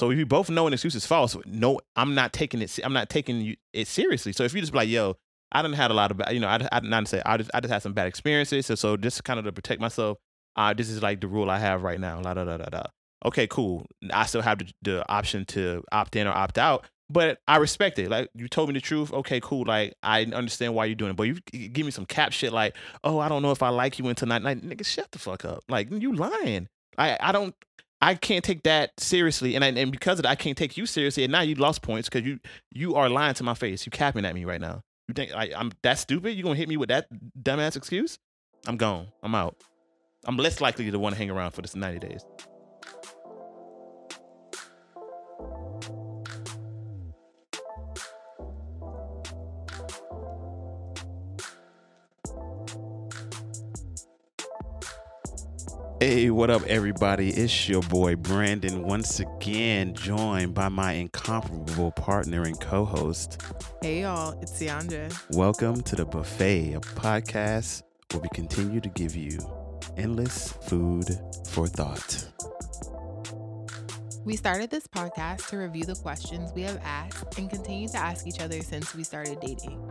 So if you both know an excuse is false, no, I'm not taking it. I'm not taking it seriously. So if you just be like, yo, I didn't had a lot of, bad- you know, I, I not say I just I just had some bad experiences. So so just kind of to protect myself, uh, this is like the rule I have right now. La da da da da. Okay, cool. I still have the, the option to opt in or opt out, but I respect it. Like you told me the truth. Okay, cool. Like I understand why you're doing it, but you give me some cap shit like, oh, I don't know if I like you until night. Like, nigga, shut the fuck up. Like you lying. I I don't. I can't take that seriously, and I, and because of that, I can't take you seriously. And now you lost points because you you are lying to my face. You capping at me right now. You think I, I'm that stupid? You gonna hit me with that dumbass excuse? I'm gone. I'm out. I'm less likely to want to hang around for this 90 days. Hey, what up, everybody? It's your boy Brandan once again, joined by my incomparable partner and co host. Hey y'all, it's Ciandra. Welcome to the Buffet, a podcast where we continue to give you endless food for thought. We started this podcast to review the questions we have asked and continue to ask each other since we started dating.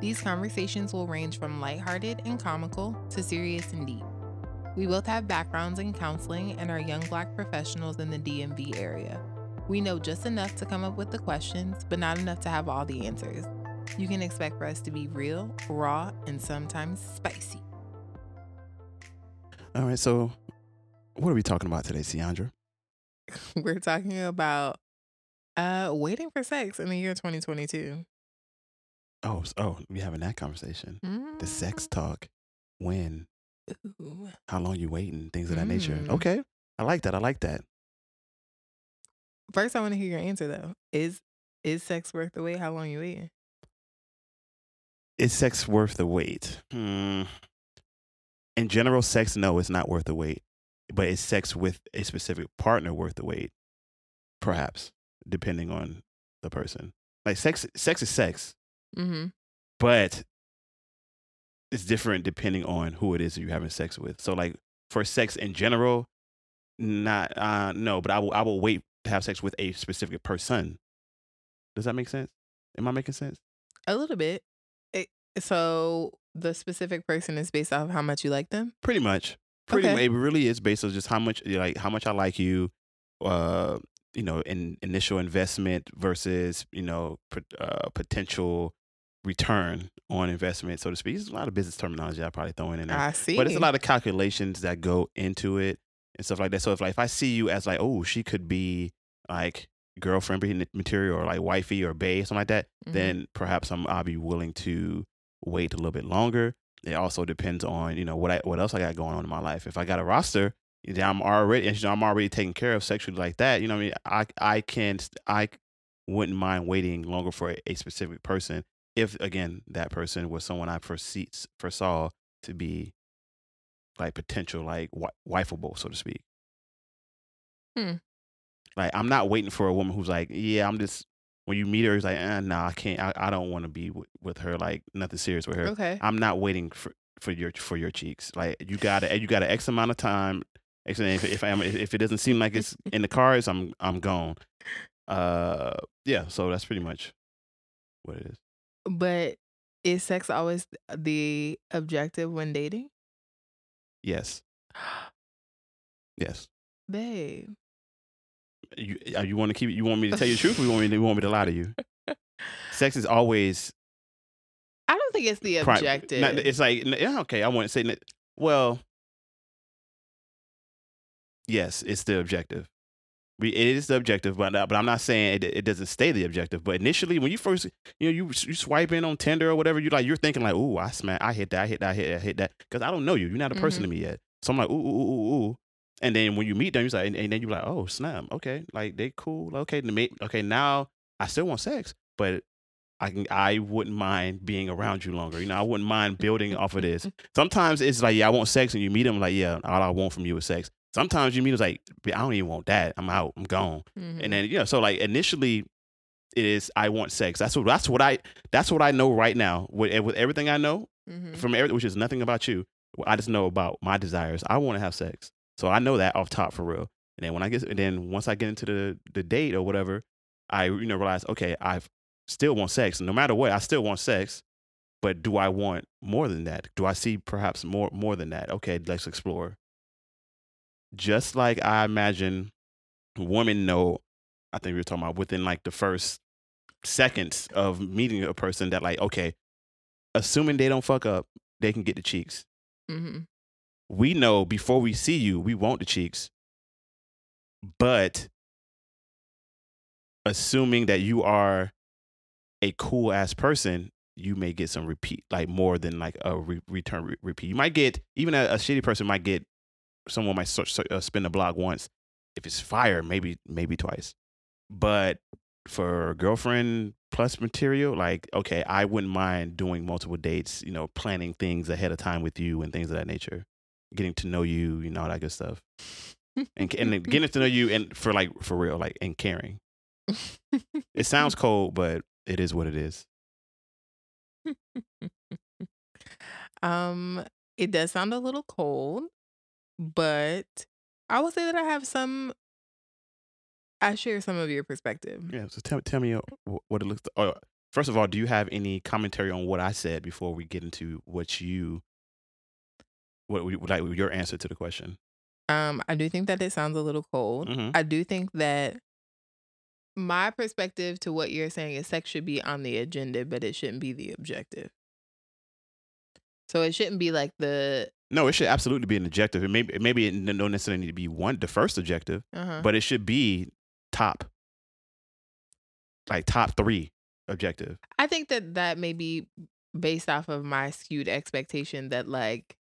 These conversations will range from lighthearted and comical to serious and deep. We both have backgrounds in counseling and are young black professionals in the DMV area. We know just enough to come up with the questions, but not enough to have all the answers. You can expect for us to be real, raw, and sometimes spicy. All right, so what are we talking about today, Ciandra? We're talking about uh waiting for sex in the year 2022. Oh, oh, we having that conversation. The sex talk. When? Ooh. How long you waiting? Things of that nature. Mm. Okay. I like that. I like that. First, I want to hear your answer though. Is is sex worth the wait? How long you waiting? Is sex worth the wait? Hmm. In general, sex, no, it's not worth the wait. But is sex with a specific partner worth the wait? Perhaps, depending on the person. Like sex, sex is sex, Mm-hmm. but it's different depending on who it is that you're having sex with. So, like for sex in general, not uh no, but I will I will wait to have sex with a specific person. Does that make sense? Am I making sense? A little bit. It, so the specific person is based off how much you like them. Pretty much. Pretty Okay. it really is based on just how much like how much I like you, uh, you know, in initial investment versus, you know, uh, potential return on investment, so to speak. There's a lot of business terminology I probably throw in there. I see. But it's a lot of calculations that go into it and stuff like that. So if like if I see you as like, oh, she could be like girlfriend material or like wifey or bae, something like that, Mhm. then perhaps I'm I'll be willing to wait a little bit longer. It also depends on you know what I what else I got going on in my life. If I got a roster, then I'm already you know, I'm already taken care of sexually like that. You know what I mean? I I can I wouldn't mind waiting longer for a, a specific person if again that person was someone I foresee, foresaw to be like potential like wi- wifeable so to speak. Hmm. Like I'm not waiting for a woman who's like, yeah, I'm just when you meet her, it's like, eh, nah, I can't, I, I don't want to be w- with her, like nothing serious with her. okay. I'm not waiting for for your for your cheeks. Like you got to you got an X amount of time. If if I'm if it doesn't seem like it's in the cards, I'm I'm gone. Uh, yeah. So that's pretty much what it is. But is sex always the objective when dating? Yes. Yes. Babe. You uh, you want to keep you want me to tell you the truth, or you want me to, you want me to lie to you? Sex is always I don't think it's the objective. not- it's like yeah, okay. I wouldn't say well. Yes, it's the objective. It is the objective, but uh, but I'm not saying it, it doesn't stay the objective. But initially, when you first you know you you swipe in on Tinder or whatever, you like you're thinking like, ooh, I smack, I hit that, I hit that, I hit that, I hit that, because I don't know you. You're not a person mm-hmm. to me yet. So I'm like, ooh, ooh, ooh, ooh, ooh. And then when you meet them, you're like, and, and then you're like, oh, snap, okay, like they cool, okay, okay, now I still want sex, but I can, I wouldn't mind being around you longer. You know, I wouldn't mind building off of this. Sometimes it's like, yeah, I want sex, and you meet them like, yeah, all I want from you is sex. Sometimes you meet it's like, I don't even want that. I'm out. I'm gone. Mhm. And then yeah, so like initially, it is I want sex. That's what that's what I that's what I know right now with with everything I know Mhm. from everything, which is nothing about you. I just know about my desires. I want to have sex, so I know that off top for real. And then when I get, and then once I get into the the date or whatever, I you know realize, okay, I still want sex. No matter what, I still want sex. But do I want more than that? Do I see perhaps more more than that? Okay, let's explore. Just like I imagine women know, I think we were talking about within like the first seconds of meeting a person that like, okay, assuming they don't fuck up, they can get the cheeks. hmm We know before we see you, we want the cheeks. But assuming that you are a cool ass person, you may get some repeat, like more than like a re- return re- repeat. You might get even a, a shitty person might get someone might uh, spin the block once. If it's fire, maybe maybe twice. But for girlfriend plus material, like okay, I wouldn't mind doing multiple dates. You know, planning things ahead of time with you and things of that nature, getting to know you, you know, all that good stuff, and and getting to know you and for like for real, like and caring. It sounds cold, but it is what it is. um, it does sound a little cold, but I will say that I have some. I share some of your perspective. Yeah. So tell tell me uh, what it looks. Oh, first of all, do you have any commentary on what I said before we get into what you, what like your answer to the question? Um, I do think that it sounds a little cold. Mhm. I do think that my perspective to what you're saying is sex should be on the agenda, but it shouldn't be the objective. So it shouldn't be like the No, it should absolutely be an objective. It maybe maybe it don't necessarily need to be one the first objective, uh-huh. but it should be top, like top three objective. I think that that may be based off of my skewed expectation that like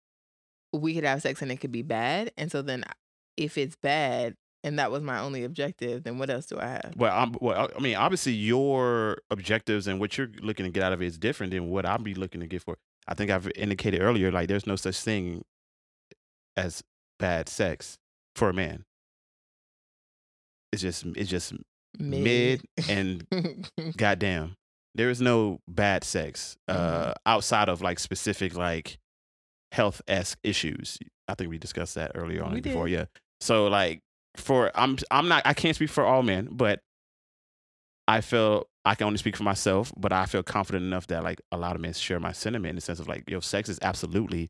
we could have sex and it could be bad, and so then if it's bad and that was my only objective, then what else do I have? Well, I'm, well, I mean, obviously your objectives and what you're looking to get out of it is different than what I'll be looking to get for. I think I've indicated earlier, like there's no such thing as bad sex for a man. It's just it's just mid and goddamn. There is no bad sex uh, outside of like specific like health esque issues. I think we discussed that earlier on We before. did. Yeah. So like for I'm I'm not I can't speak for all men, but I feel I can only speak for myself, but I feel confident enough that like a lot of men share my sentiment in the sense of like, yo, sex is absolutely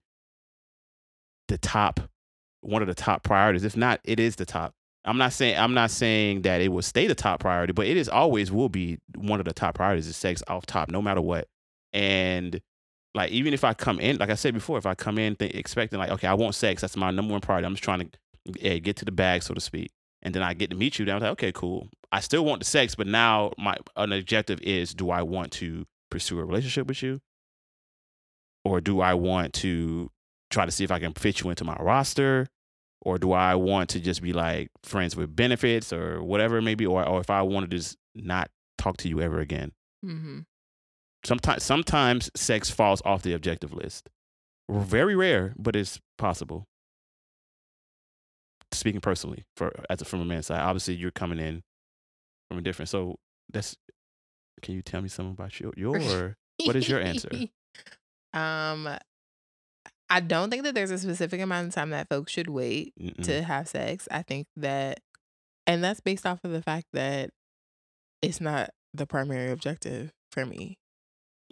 the top, one of the top priorities. If not, it is the top. I'm not saying I'm not saying that it will stay the top priority, but it is always will be one of the top priorities is sex off top, no matter what. And like even if I come in, like I said before, if I come in th- expecting like, okay, I want sex, that's my number one priority. I'm just trying to eh, get to the bag, so to speak. And then I get to meet you. Then I'm like, okay, cool. I still want the sex, but now my an objective is: do I want to pursue a relationship with you, or do I want to try to see if I can fit you into my roster, or do I want to just be like friends with benefits or whatever it may be, or or if I want to just not talk to you ever again. hmm Sometimes sometimes sex falls off the objective list. Very rare, but it's possible. Speaking personally, for as a, from a man's side, obviously you're coming in from a different. So that's. Can you tell me something about your your? What is your answer? um, I don't think that there's a specific amount of time that folks should wait Mm-mm. to have sex. I think that, and that's based off of the fact that it's not the primary objective for me.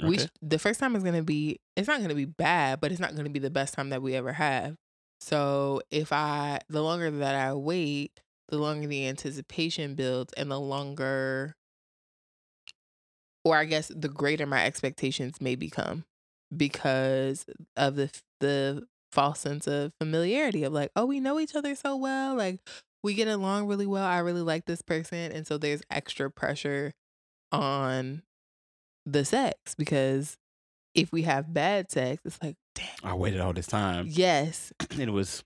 We sh- the first time is gonna be it's not gonna be bad, but it's not gonna be the best time that we ever have. So if I the longer that I wait, the longer the anticipation builds, and the longer, or I guess the greater my expectations may become because of the the false sense of familiarity of like, oh, we know each other so well, like we get along really well. I really like this person, and so there's extra pressure on the sex because if we have bad sex, it's like, damn, I waited all this time, yes, it was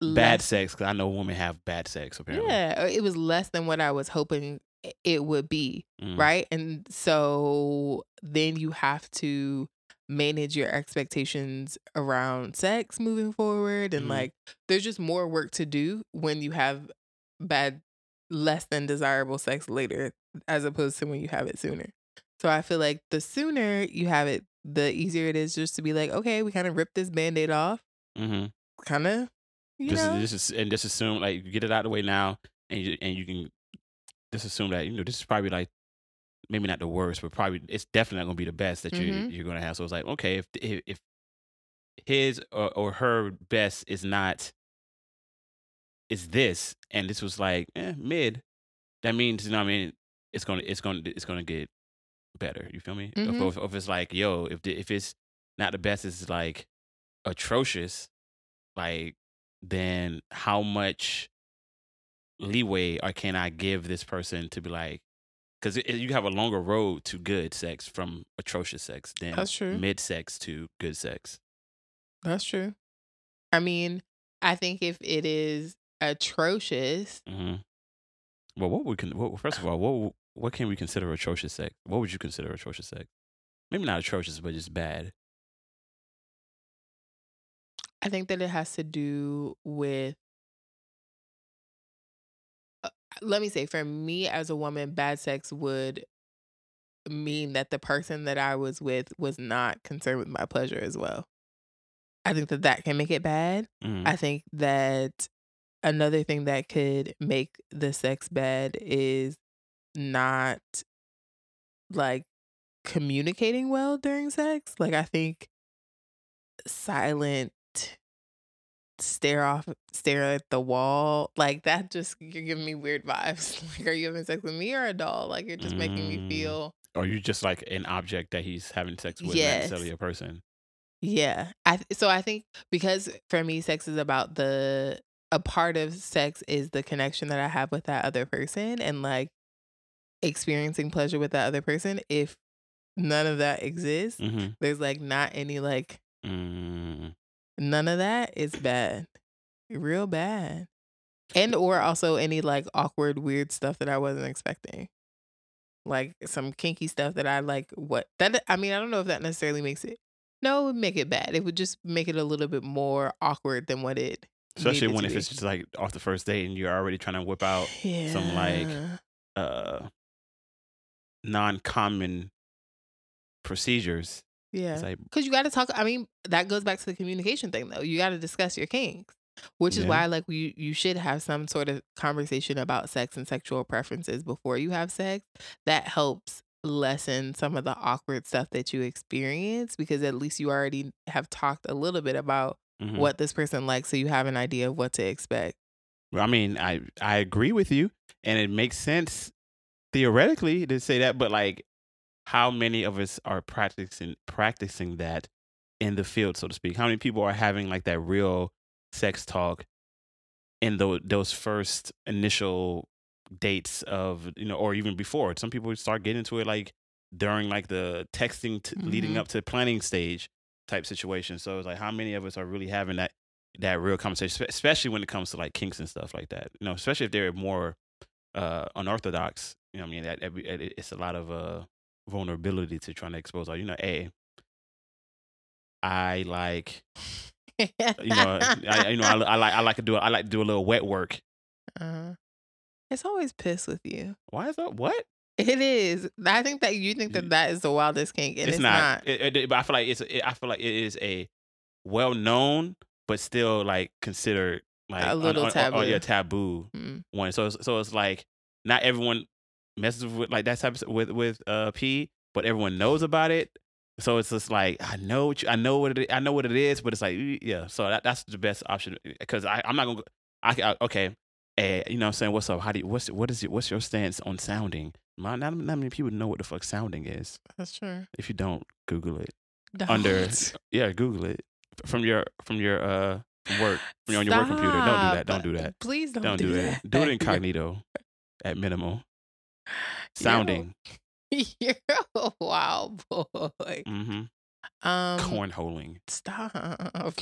bad sex because I know women have bad sex apparently. Yeah, it was less than what I was hoping it would be, Mm. right? And so then you have to manage your expectations around sex moving forward and Mhm. like there's just more work to do when you have bad less than desirable sex later as opposed to when you have it sooner. So I feel like the sooner you have it, the easier it is just to be like, okay, we kind of rip this band-aid off Mm-hmm. kind of You just, know, just and just assume like get it out of the way now, and you and you can just assume that you know this is probably like maybe not the worst, but probably it's definitely not gonna be the best that you Mhm. you're gonna have. So it's like okay, if if, if his or, or her best is not is this, and this was like eh, mid, that means you know what I mean it's gonna it's gonna it's gonna get better. You feel me? If- Mhm. If, if it's like yo, if the, if it's not the best, it's like atrocious. Like then how much leeway or can I give this person to be like? Because you have a longer road to good sex from atrocious sex than That's true. mid sex to good sex. that's true. I mean, I think if it is atrocious, hmm Well, what would con- what, first of all, what what can we consider atrocious sex? What would you consider atrocious sex? Maybe not atrocious, but just bad. I think that it has to do with. uh, Let me say, for me as a woman, bad sex would mean that the person that I was with was not concerned with my pleasure as well. I think that that can make it bad. Mhm. I think that another thing that could make the sex bad is not like communicating well during sex. Like I think silent stare off stare at the wall like that just you're giving me weird vibes like are you having sex with me or a doll like you're just making me Mm. feel Or you just like an object that he's having sex with, not Yes. necessarily a person. Yeah. I th- so I think because for me sex is about the a part of sex is the connection that I have with that other person and like experiencing pleasure with that other person. If none of that exists, Mm-hmm. there's like not any like Mm. none of that is bad. Real bad. And or also any like awkward weird stuff that I wasn't expecting. Like some kinky stuff that I like what that I mean, I don't know if that necessarily makes it no, it would make it bad. It would just make it a little bit more awkward than what it Especially when if be. it's just like off the first date and you're already trying to whip out some, like, uh non-common procedures. Yeah. Like Because you got to talk. I mean, that goes back to the communication thing, though. You got to discuss your kinks, which is Yeah. why, like, you you should have some sort of conversation about sex and sexual preferences before you have sex. That helps lessen some of the awkward stuff that you experience because at least you already have talked a little bit about mhm. what this person likes, so you have an idea of what to expect. I mean, I I agree with you, and it makes sense theoretically to say that, but like, how many of us are practicing practicing that in the field, so to speak? How many people are having like that real sex talk in those those first initial dates of you know, or even before? Some people start getting into it like during like the texting t- leading Mhm. up to planning stage type situation. So it's like, how many of us are really having that that real conversation, especially when it comes to like kinks and stuff like that. You know, especially if they're more uh, unorthodox. You know, what I mean, that, it's a lot of uh, vulnerability to trying to expose. Like, you know, hey, I like, you know, I, you know, I, I like, I like to do, I like to do a little wet work. uh, it's always piss with you. Why is that? What? It is. I think that you think that that is the wildest kink, and it's, not. not. It- it- but I feel like it's. It, I feel like it is a well known, but still like considered like A little un- oh, yeah, taboo. taboo Mm. one. So so it's like not everyone messes with like that type of with with uh P, but everyone knows about it. So it's just like I know what you, I know what it I know what it is, but it's like eh, yeah. So that, that's the best option because I I'm not gonna I, I okay. Hey, you know what I'm saying? What's up? How do you, what's what is it? What's your stance on sounding? My, not, not many people know what the fuck sounding is. That's true. If you don't, Google it. Under Don't. yeah, Google it from your from your uh work from your, on your work computer. Don't do that. Don't do that. Please don't, Don't do that. Do it incognito at minimum. Sounding. You're a wild boy. Mm-hmm. Um, Cornholing. Stop.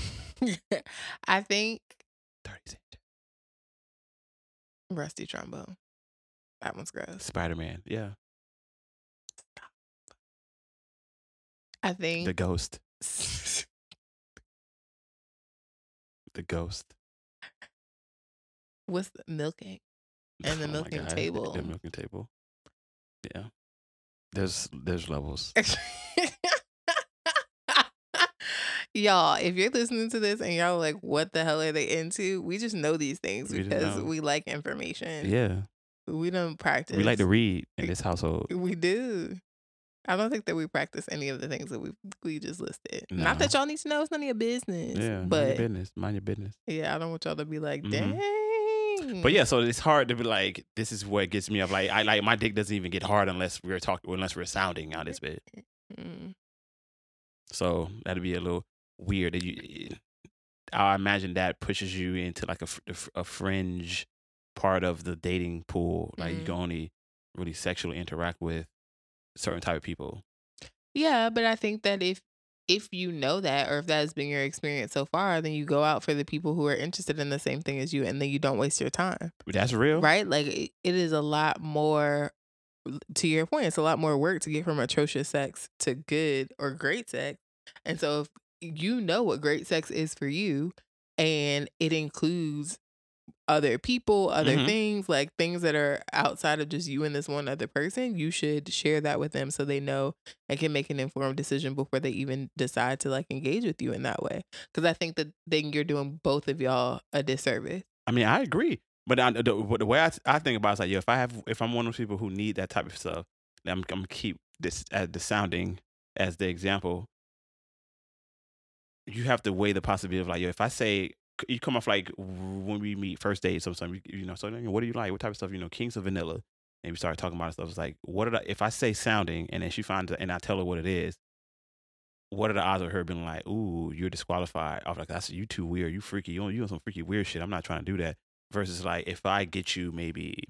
I think 30 cent. rusty trombone. That one's gross. Spider Man. Yeah. I think The ghost. The ghost. what's the milking? And the Oh milking the- table. The, milking table. Yeah. There's there's levels. Y'all, if you're listening to this and y'all like, what the hell are they into? We just know these things We because we like information. Yeah, We don't practice. we like to read in this household. We do. I don't think that we practice any of the things that we we just listed. Not that y'all need to know. It's none of your business. Yeah, mind your but business. Mind your business. yeah, I don't want y'all to be like, Mhm. dang. But yeah, so it's hard to be like, this is what gets me up. Like, I like my dick doesn't even get hard unless we're talking, unless we're sounding out this bit. Mm. So that'd be a little weird. That you, I imagine that pushes you into like a, a fringe part of the dating pool. Like you Mhm. can only really sexually interact with certain type of people. Yeah, but I think that if if you know that or if that has been your experience so far, then you go out for the people who are interested in the same thing as you and then you don't waste your time. That's real. Right? Like it, is a lot more to your point, it's a lot more work to get from atrocious sex to good or great sex. And so if you know what great sex is for you and it includes other people, other Mhm. things, like things that are outside of just you and this one other person, you should share that with them so they know and can make an informed decision before they even decide to like engage with you in that way. Because I think that then you're doing both of y'all a disservice. I mean, I agree. But I, the, the way I, I think about it is like, yo, if I have, if I'm one of those people who need that type of stuff, then I'm, I'm gonna keep this as the sounding as the example. You have to weigh the possibility of like, yo, if I say you come off like when we meet first date, sometimes you, you know, so what do you like? What type of stuff? You know, kinks of vanilla, and we start talking about stuff. It's like, what did I? If I say sounding, and then she finds and I tell her what it is. What are the odds of her being like, "Ooh, you're disqualified"? I'm like, "That's you too weird. You freaky. You on you on some freaky weird shit." I'm not trying to do that versus like if I get you maybe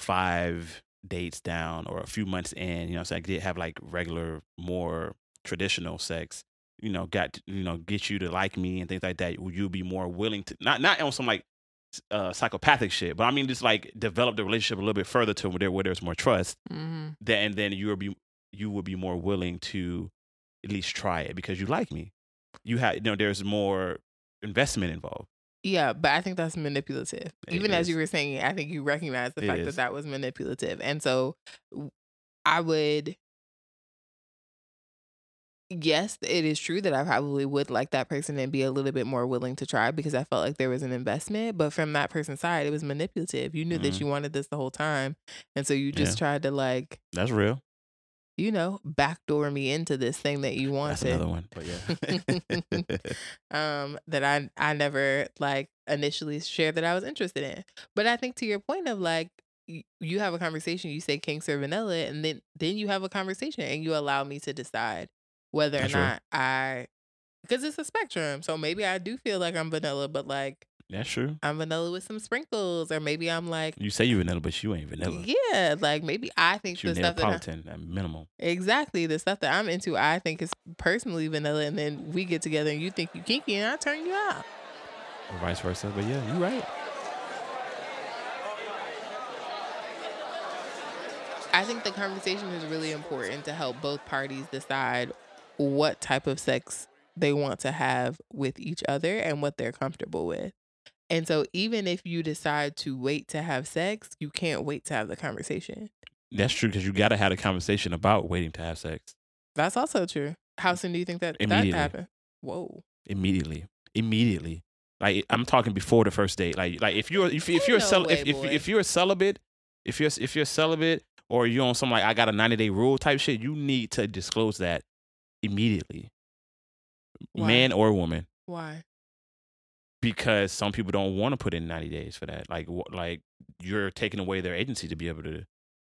five dates down or a few months in, you know, so I did have like regular, more traditional sex, you know, got you know, get you to like me and things like that. You be more willing to not not on some like uh, psychopathic shit, but I mean just like develop the relationship a little bit further to where there where there's more trust. Mm-hmm. That and then you will be you will be more willing to at least try it because you like me. You have you know, there's more investment involved. Yeah, but I think that's manipulative. It Even as you were saying I think you recognize the It fact that is. that was manipulative. And so I would, yes, it is true that I probably would like that person and be a little bit more willing to try because I felt like there was an investment. But from that person's side, it was manipulative. You knew that Mhm. you wanted this the whole time. And so you just Yeah. tried to, like, That's real. you know, backdoor me into this thing that you wanted. That's another one. But yeah. um that I I never like initially shared that I was interested in. But I think to your point of like you have a conversation, you say kinks or vanilla, and then then you have a conversation and you allow me to decide whether or That's true. not I because it's a spectrum. So maybe I do feel like I'm vanilla, but like That's true. I'm vanilla with some sprinkles, or maybe I'm like You say you vanilla, but you ain't vanilla. yeah, like maybe I think You the stuff that I, Neapolitan at minimum. exactly the stuff that I'm into, I think is personally vanilla, and then we get together and you think you kinky, and I turn you out. Or vice versa. But yeah, you're right. I think the conversation is really important to help both parties decide what type of sex they want to have with each other and what they're comfortable with. And so, even if you decide to wait to have sex, you can't wait to have the conversation. That's true because you got to have a conversation about waiting to have sex That's also true. How mm. soon do you think that that happened? Whoa. immediately. Immediately. Like I'm talking before the first date. Like like if you're if, if you're No cel- way, if, if if you're a celibate, if you're if you're celibate or you're on some like I got a 90 day rule type shit, you need to disclose that immediately. Why? Man or woman. Why? because some people don't want to put in 90 days for that like like you're taking away their agency to be able to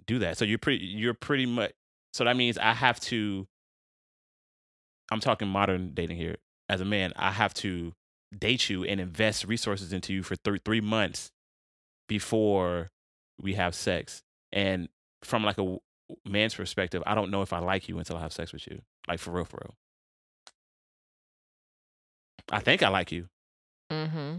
do that so you're pretty you're pretty much so that means i have to i'm talking modern dating here as a man i have to date you and invest resources into you for th- three months before we have sex and from like a man's perspective i don't know if i like you until i have sex with you like for real for real i think i like you Mm-hmm.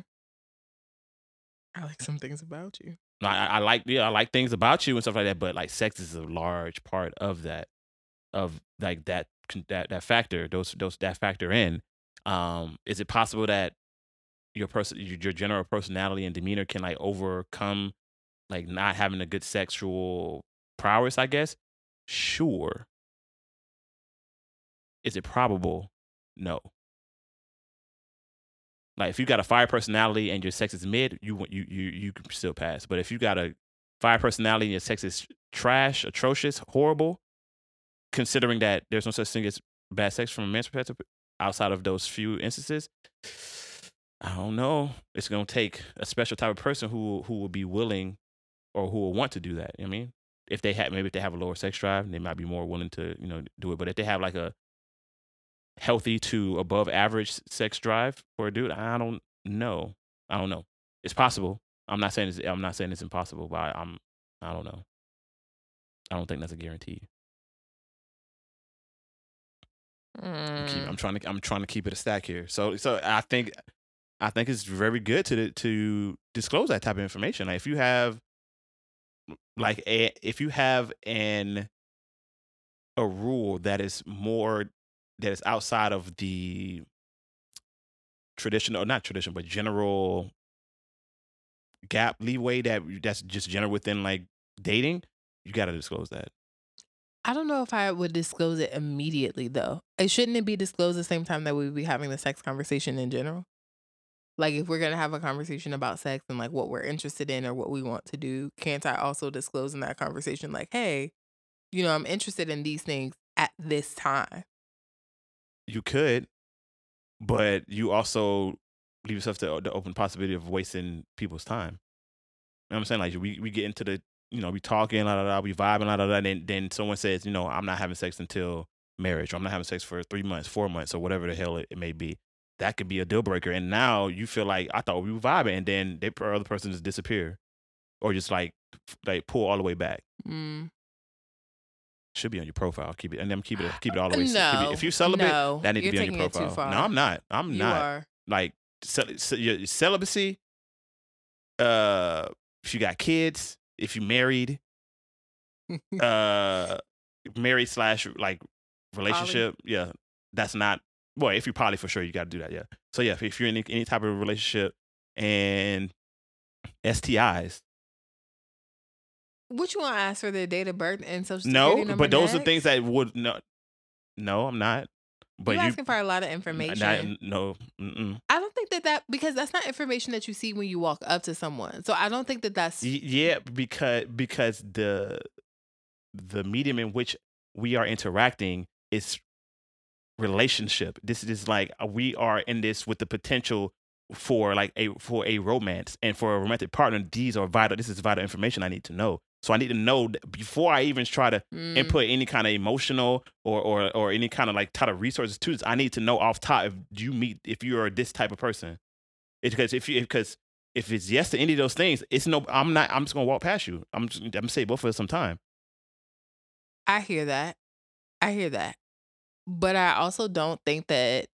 I like some things about you. I, I I like yeah, I like things about you and stuff like that, but like sex is a large part of that, of like that that that factor. Those those that factor in. Um, is it possible that your person your, your general personality and demeanor can like overcome like not having a good sexual prowess? I guess. Sure. Is it probable? No. Like if you got a fire personality and your sex is mid, you you you you can still pass. But if you got a fire personality and your sex is trash, atrocious, horrible, considering that there's no such thing as bad sex from a man's perspective outside of those few instances, I don't know. It's gonna take a special type of person who who will be willing or who will want to do that. You know what I mean, if they have maybe if they have a lower sex drive, they might be more willing to you know do it. But if they have like a healthy to above average sex drive for a dude, I don't know. I don't know. It's possible. I'm not saying it's, I'm not saying it's impossible, but I, I'm I don't know. I don't think that's a guarantee. I'm, keep, Mm. I'm trying to I'm trying to keep it a stack here. So so I think I think it's very good to to disclose that type of information. Like if you have like a, if you have an a rule that is more that is outside of the traditional or not tradition but general gap leeway that that's just general within like dating, you got to disclose that. I don't know if I would disclose it immediately though. It shouldn't it be disclosed the same time that we would be having the sex conversation in general? Like if we're gonna have a conversation about sex and like what we're interested in or what we want to do, can't I also disclose in that conversation like, hey, you know, I'm interested in these things at this time. You could, but you also leave yourself to the open possibility of wasting people's time. You know what I'm saying? Like we, we get into the, you know, we talking, la, la, la, we vibing, la, la, la, and then, then someone says, you know, I'm not having sex until marriage, or I'm not having sex for three months, four months, or whatever the hell it, it may be. That could be a deal breaker. And now you feel like I thought we were vibing, and then the other person just disappear, or just like like pull all the way back. Mm. Should be on your profile. Keep it, and then keep it, keep it all the way. No, it- if you celibate, no, that need to be on your taking it too profile. No, I'm not. I'm You not. are. like cel- ce- your celibacy uh if you got kids if you married uh married slash like relationship yeah that's not well if you're poly for sure you got to do that yeah so yeah if, you're in any, any type of relationship and stis What you want to ask for their date of birth and social security no but those are things that would no no i'm not but You're you asking for a lot of not- information. no mm-mm. I don't think that that because that's not information that you see when you walk up to someone. So I don't think that that's Y- Yeah, because because the the medium in which we are interacting is relationship. This is like uh, we are in this with the potential for like a for a romance and for a romantic partner. These are vital. This is vital information I need to know. So I need to know that before I even try to Mm, input any kind of emotional or or or any kind of like type of resources to this. I need to know off top if you meet if you are this type of person. It's because if you because if it's yes to any of those things, it's no. I'm not. I'm just gonna walk past you. I'm just, I'm gonna say both of us some time. I hear that. I hear that. But I also don't think that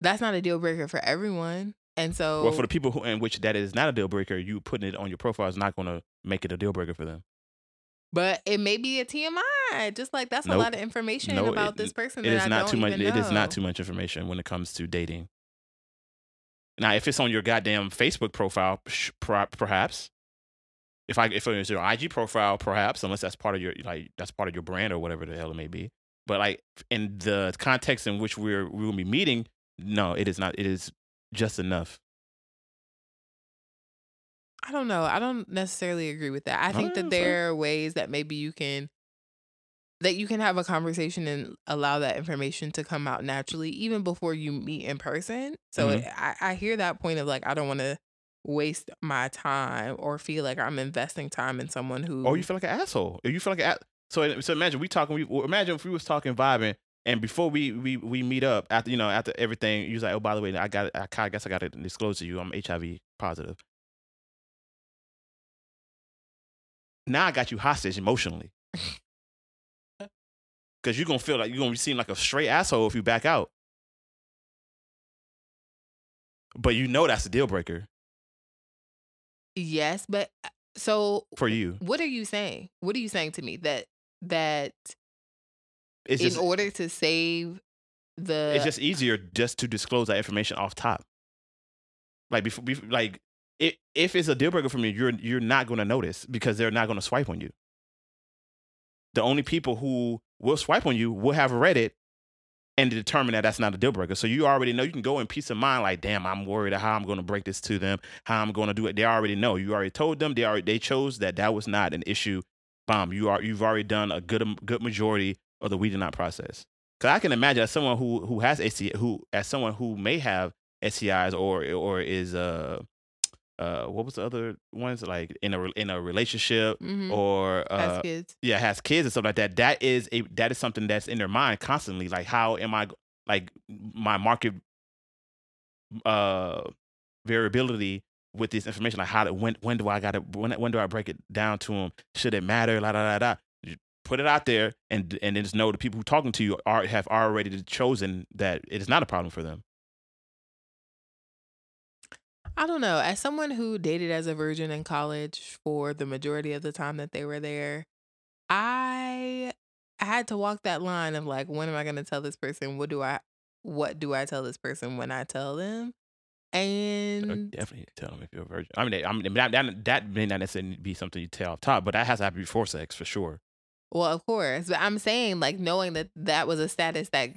that's not a deal breaker for everyone. And so Well, for the people who in which that is not a deal breaker, you putting it on your profile is not gonna make it a deal breaker for them. but it may be a TMI. Just like that's a lot of information No, about it- this person. It that is I not don't too much. It is not too much information when it comes to dating. Now, if it's on your goddamn Facebook profile, perhaps. If I if it's your IG profile, perhaps, unless that's part of your like that's part of your brand or whatever the hell it may be. But like in the context in which we're we will be meeting, no, it is not. It is just enough. I don't know. I don't necessarily agree with that. I think yeah, that there are ways that maybe you can that you can have a conversation and allow that information to come out naturally even before you meet in person. So Mhm. it, I, I hear that point of like I don't want to waste my time or feel like I'm investing time in someone who Or you feel like an asshole. Or you feel like an so. So imagine we talking. We imagine if we was talking vibing, and before we we we meet up after you know after everything, you was like, oh by the way, I got I, I guess I got to disclose to you, I'm HIV positive. Now I got you hostage emotionally. Cause you're gonna feel like you're gonna seem like a straight asshole if you back out. But you know that's a deal breaker yes, but uh, so for you. what are you saying? What are you saying to me that that It's in just order to save the it's just easier just to disclose that information off top. Like before, before like if if it's a deal breaker for me, you're you're not going to notice because they're not going to swipe on you. The only people who will swipe on you will have read it and determine that that's not a deal breaker. So you already know you can go in peace of mind, like, damn, I'm worried how I'm going to break this to them, how I'm going to do it. They already know. You already told them. They already they chose that that was not an issue. Bomb. You are you've already done a good good majority of the we did not process. Because I can imagine as someone who who has ACI, who as someone who may have STIs or or is uh uh what was the other ones like in a in a relationship Mhm. or uh kids. yeah has kids and stuff like that that is a that is something that's in their mind constantly like how am i like my market uh variability with this information like how to, when when do i gotta when when do i break it down to them should it matter la da da da put it out there and and then just know the people who talking to you are have already chosen that it is not a problem for them I don't know. As someone who dated as a virgin in college for the majority of the time that they were there, I had to walk that line of like, when am I going to tell this person? What do I, what do I tell this person when I tell them? Uh, And definitely tell them if you're a virgin i mean i mean that, that, that may not necessarily be something you tell off top but that has to happen before sex for sure well, of course, but I'm saying like knowing that that was a status that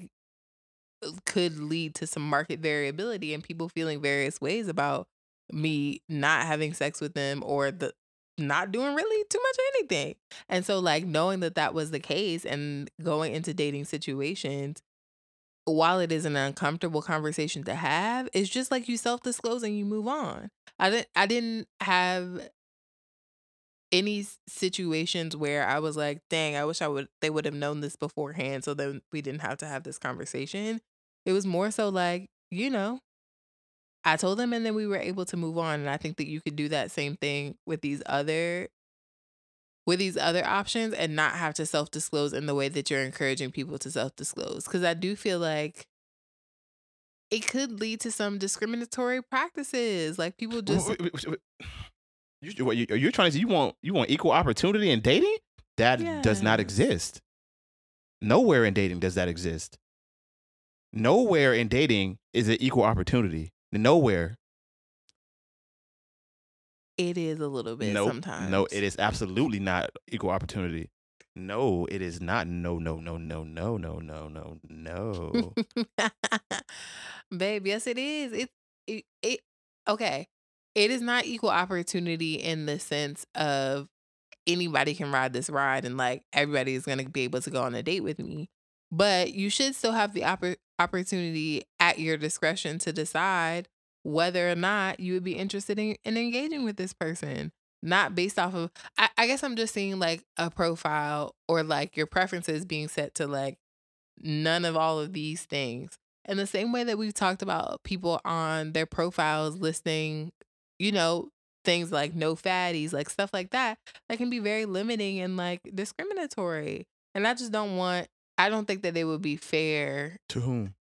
could lead to some market variability and people feeling various ways about me not having sex with them or the not doing really too much of anything. And so like knowing that that was the case and going into dating situations while it is an uncomfortable conversation to have, it's just like you self-disclose and you move on. I didn't I didn't have any situations where I was like, dang, I wish I would they would have known this beforehand so then we didn't have to have this conversation. It was more so like, you know, I told them and then we were able to move on. And I think that you could do that same thing with these other with these other options and not have to self-disclose in the way that you're encouraging people to self-disclose. Cause I do feel like it could lead to some discriminatory practices. Like people just Wait, wait, wait. You, what, you, you're trying to say you want you want equal opportunity in dating? That does not exist. Nowhere in dating does that exist. Nowhere in dating is it equal opportunity. Nowhere. It is a little bit No, sometimes. no, it is absolutely not equal opportunity. No, it is not. No, no, no, no, no, no, no, no, no. Babe, yes, it is. It, it, it, okay. It is not equal opportunity in the sense of anybody can ride this ride and like everybody is going to be able to go on a date with me. But you should still have the oppor- opportunity at your discretion to decide whether or not you would be interested in, in engaging with this person. Not based off of, I, I guess I'm just seeing like a profile or like your preferences being set to like none of all of these things. And the same way that we've talked about people on their profiles listing, you know, things like no fatties, like stuff like that, that can be very limiting and like discriminatory. And I just don't want, I don't think that they would be fair to whom?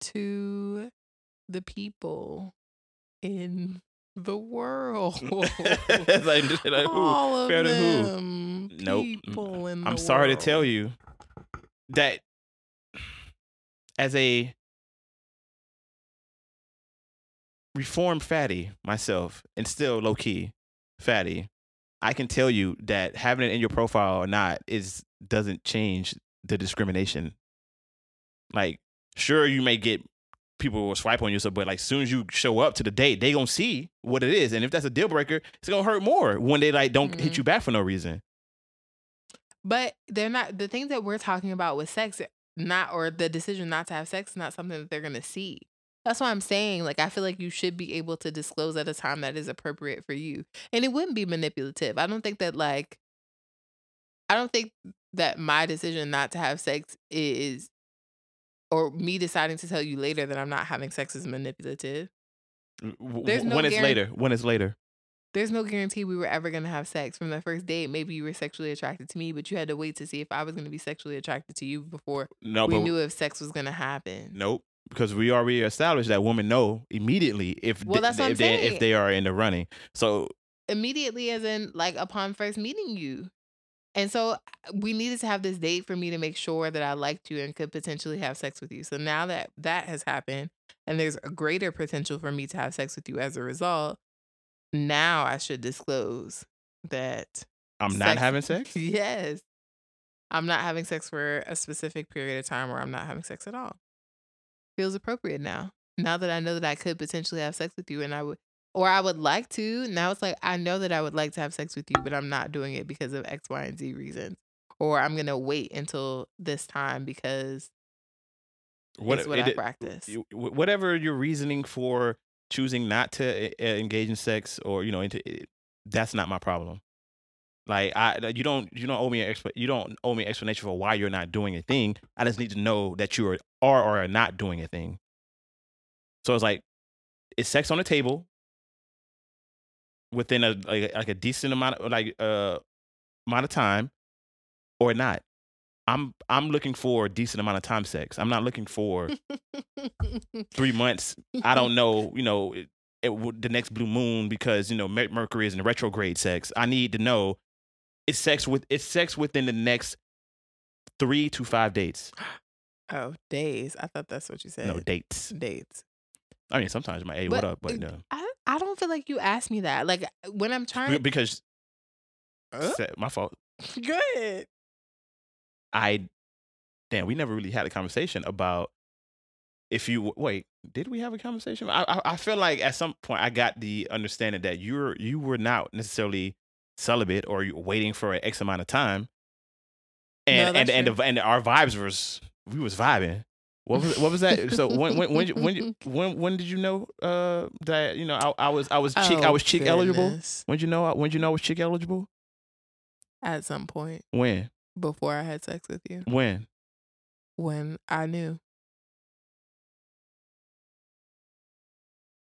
To the people in the world. Like, like? All of Fair to who? them Nope. people in I'm the sorry to tell you that as a reformed fatty myself and still low key fatty, I can tell you that having it in your profile or not is doesn't change the discrimination. Like, sure, you may get people will swipe on you, so but like, soon as you show up to the date, they gonna see what it is, and if that's a deal breaker, it's gonna hurt more when they like don't hit Mhm. you back for no reason. But they're not the things that we're talking about with sex, not or the decision not to have sex is not something that they're gonna see. That's why I'm saying, like, I feel like you should be able to disclose at a time that is appropriate for you. And it wouldn't be manipulative. I don't think that like I don't think that my decision not to have sex is or me deciding to tell you later that I'm not having sex is manipulative. There's no when it's guaran- later. When it's later. There's no guarantee we were ever gonna have sex from the first date. Maybe you were sexually attracted to me, but you had to wait to see if I was gonna be sexually attracted to you before No, we but knew if sex was gonna happen. nope. Because we already established that women know immediately if Well, that's what I'm if they if they are in the running. So Immediately, as in like upon first meeting you. And so uh, we needed to have this date for me to make sure that I liked you and could potentially have sex with you. So now that that has happened and there's a greater potential for me to have sex with you as a result, now I should disclose that I'm not sex- having sex. yes. I'm not having sex for a specific period of time or I'm not having sex at all. Feels appropriate now. Now that I know that I could potentially have sex with you and I would or I would like to. Now it's like I know that I would like to have sex with you, but I'm not doing it because of X, Y, and Z reasons. Or I'm gonna wait until this time because What, what it- I practice. whatever your reasoning for choosing not to uh, engage in sex or you know into it, that's not my problem like i you don't you don't owe me an exp- you don't owe me an explanation for why you're not doing a thing i just need to know that you are are or are not doing a thing so it's like is sex on the table within a like, like a decent amount of like uh amount of time or not i'm i'm looking for a decent amount of time sex i'm not looking for three months. I don't know, you know, it, it, the next blue moon because you know Mercury is in retrograde sex. I need to know it's sex with it's sex within the next three to five dates. oh, days. I thought that's what you said. No dates. dates. I mean, sometimes my hey, what up? But no, I I don't feel like you asked me that. Like uh, when I'm trying. because Huh? my fault. Good. I damn, we never really had a conversation about if you wait. Did we have a conversation? I, I I feel like at some point I got the understanding that you're you were not necessarily celibate or you waiting for an X amount of time, No, and and and, the, and our vibes was we was vibing. What was what was that? So when when when when when when did you know uh that you know I, I was I was chick I Oh, was cheek eligible? When did you know when did you know I was cheek eligible? At some point When before I had sex with you, when when I knew.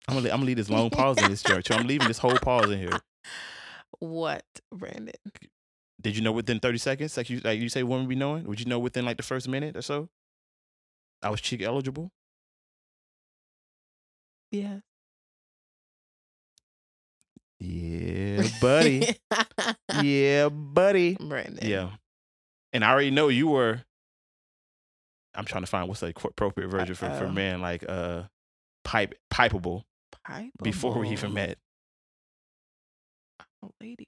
I'm gonna I'm gonna leave this long pause in this church. I'm leaving this whole pause in here. What, Brandan? Did you know within 30 seconds? Like you like you say when we knowing? Would you know within like the first minute or so? I was cheek eligible. Yeah. Yeah, buddy. yeah, buddy. Brandan. Yeah. And I already know you were I'm trying to find what's the appropriate version for, for men like uh pipe pipeable Pipe before we even met. Oh, lady.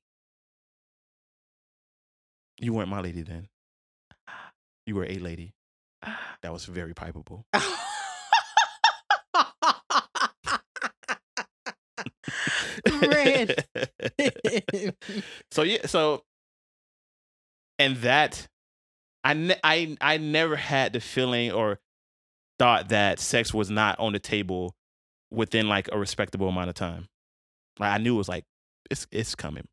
You weren't my lady then. You were a lady. That was very pipeable. So yeah, so and that I ne- I I never had the feeling or thought that sex was not on the table within like a respectable amount of time. Like I knew it was like it's it's coming.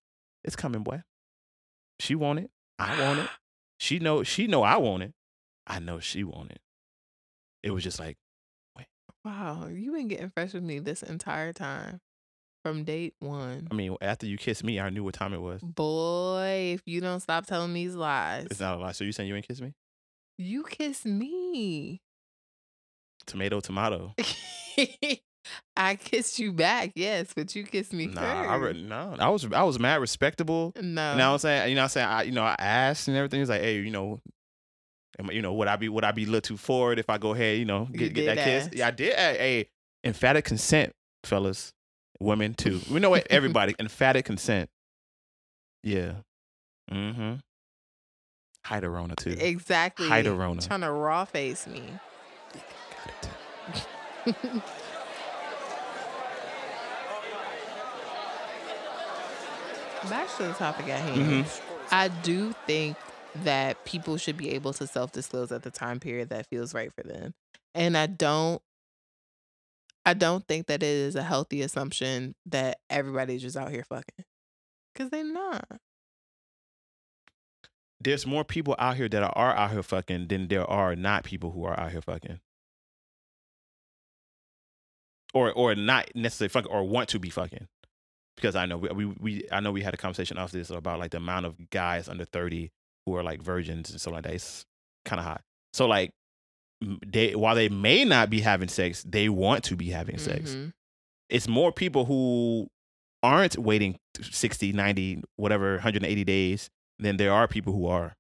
It's coming, boy. She want it. I want it. She know she know I want it. I know she want it. It was just like wait. wow, you been getting fresh with me this entire time. From date one. I mean, after you kissed me, I knew what time it was. Boy, if you don't stop telling these lies. It's not a lie. So you saying you ain't kiss me? You kiss me. Tomato, tomato. I kissed you back, yes, but you kissed me Nah, first. I re- no. I was I was mad respectable. no. You know what I'm saying? You know what I'm saying? I you know, I asked and everything. It's like, hey, you know, you know, would I be would I be a little too forward if I go ahead, you know, You get, get did that kiss? Yeah, I did. Hey, emphatic consent, fellas. Women too. We know what everybody. emphatic consent. Yeah. Mm-hmm. Hide a Rona too. exactly. Hide a Rona. Trying to raw face me. Got it. Back to the topic at hand. Mhm. I do think that people should be able to self disclose at the time period that feels right for them. And I don't I don't think that it is a healthy assumption that everybody's just out here fucking. Cause they're not. There's more people out here that are out here fucking than there are not people who are out here fucking. Or or not necessarily fucking or want to be fucking. Because I know we, we, we I know we had a conversation after this about like the amount of guys under 30 who are like virgins and stuff like that. It's kind of hot. So like they while they may not be having sex, they want to be having sex. Mhm. It's more people who aren't waiting 60, 90, whatever, 180 days than there are people who are.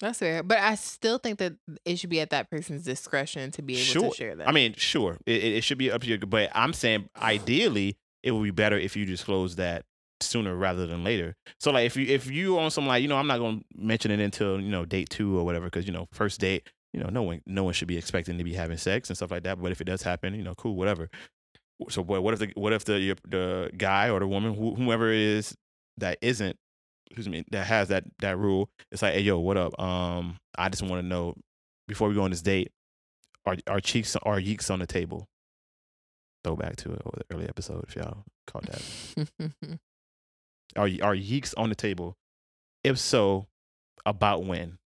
That's fair. But I still think that it should be at that person's discretion to be able Sure. to share that. I mean, sure, it, it it should be up to you, but I'm saying ideally it would be better if you disclose that sooner rather than later. So like if you if you on some like you know I'm not gonna mention it until you know date two or whatever because you know first date you know no one no one should be expecting to be having sex and stuff like that. But if it does happen, you know, cool, whatever. So boy, what if the what if the the guy or the woman who, whoever it is that isn't excuse me that has that that rule it's like hey yo what up um I just want to know before we go on this date are our cheeks are yeeks on the table throw back to an early episode if y'all caught that are are yeeks on the table if so about when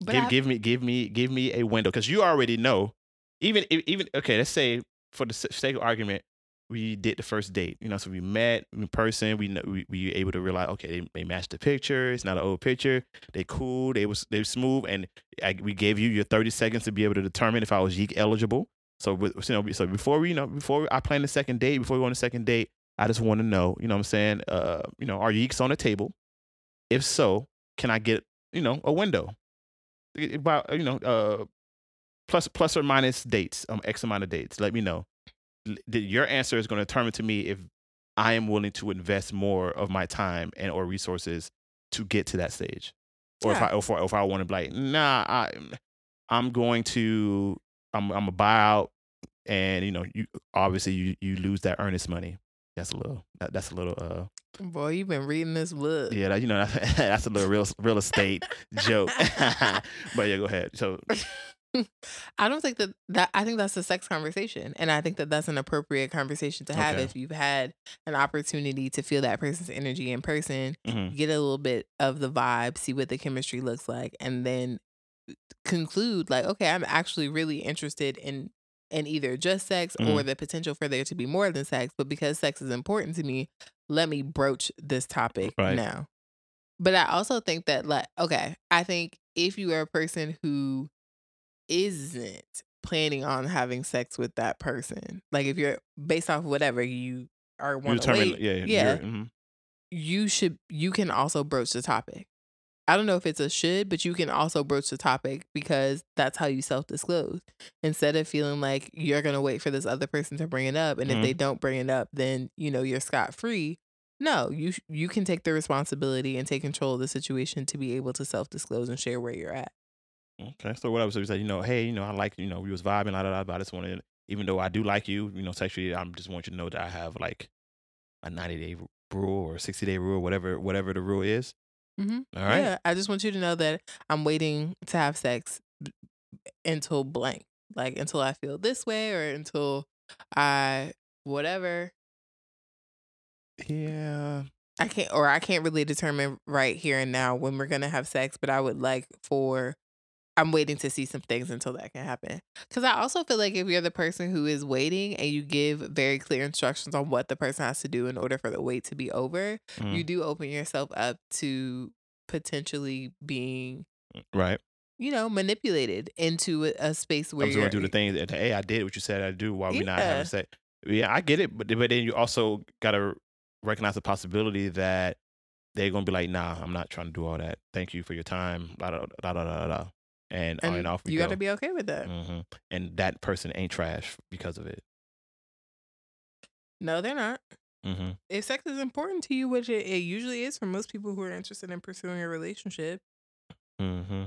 but give I- give me give me give me a window because you already know. Even even okay, let's say for the sake of argument, we did the first date. You know, so we met in person. We know we, we were able to realize okay, they, they matched the picture. It's not an old picture. They cool. They was they was smooth, and I, we gave you your thirty seconds to be able to determine if I was yeek eligible. So you know, so before we you know before I plan the second date, before we go on the second date, I just want to know. You know, what I'm saying, uh, you know, are yeeks on the table? If so, can I get you know a window? about you know uh plus plus or minus dates um x amount of dates let me know your answer is going to determine to me if i am willing to invest more of my time and or resources to get to that stage or if i or if, or if i want to be like nah i i'm going to i'm i'm a buyout and you know you obviously you you lose that earnest money that's a little that, that's a little uh Boy, you've been reading this book. yeah that, you know that's a little real real estate joke but yeah go ahead so I don't think that that I think that's a sex conversation, and I think that that's an appropriate conversation to have Okay. if you've had an opportunity to feel that person's energy in person, mhm. get a little bit of the vibe, see what the chemistry looks like, and then conclude like, okay, I'm actually really interested in in either just sex or Mhm. the potential for there to be more than sex, but because sex is important to me, let me broach this topic Right. now. But I also think that like okay, I think if you are a person who isn't planning on having sex with that person, like if you're based off whatever you are want to wait, yeah yeah, mhm. you should you can also broach the topic. I don't know if it's a should, but you can also broach the topic because that's how you self disclose. Instead of feeling like you're gonna wait for this other person to bring it up, and if Mm-hmm. they don't bring it up, then you know you're scot free. No, you you can take the responsibility and take control of the situation to be able to self disclose and share where you're at. Okay, so what I was saying, you know, hey, you know, I like, you know, we was vibing, la, la, la, but I just wanted, even though I do like you, you know, sexually, I'm just want you to know that I have like a 90 day rule or 60 day rule, whatever, whatever the rule is. Mm-hmm. All right. Yeah, I just want you to know that I'm waiting to have sex until blank, like until I feel this way or until I whatever. Yeah. I can't or I can't really determine right here and now when we're gonna have sex, but I would like for I'm waiting to see some things until that can happen. Cause I also feel like if you're the person who is waiting and you give very clear instructions on what the person has to do in order for the wait to be over, Mhm. you do open yourself up to potentially being, Right. you know, manipulated into a, a space where I'm just going to do the thing that, hey, I did what you said I do while we're not Yeah. having sex. Yeah, I get it. But, but then you also got to recognize the possibility that they're going to be like, nah, I'm not trying to do all that. Thank you for your time. La, da, da, da, da, da. And, on and and off you go. got to be okay with that. hmm And that person ain't trash because of it. No, they're not. hmm if sex is important to you, which it, it usually is for most people who are interested in pursuing a relationship, hmm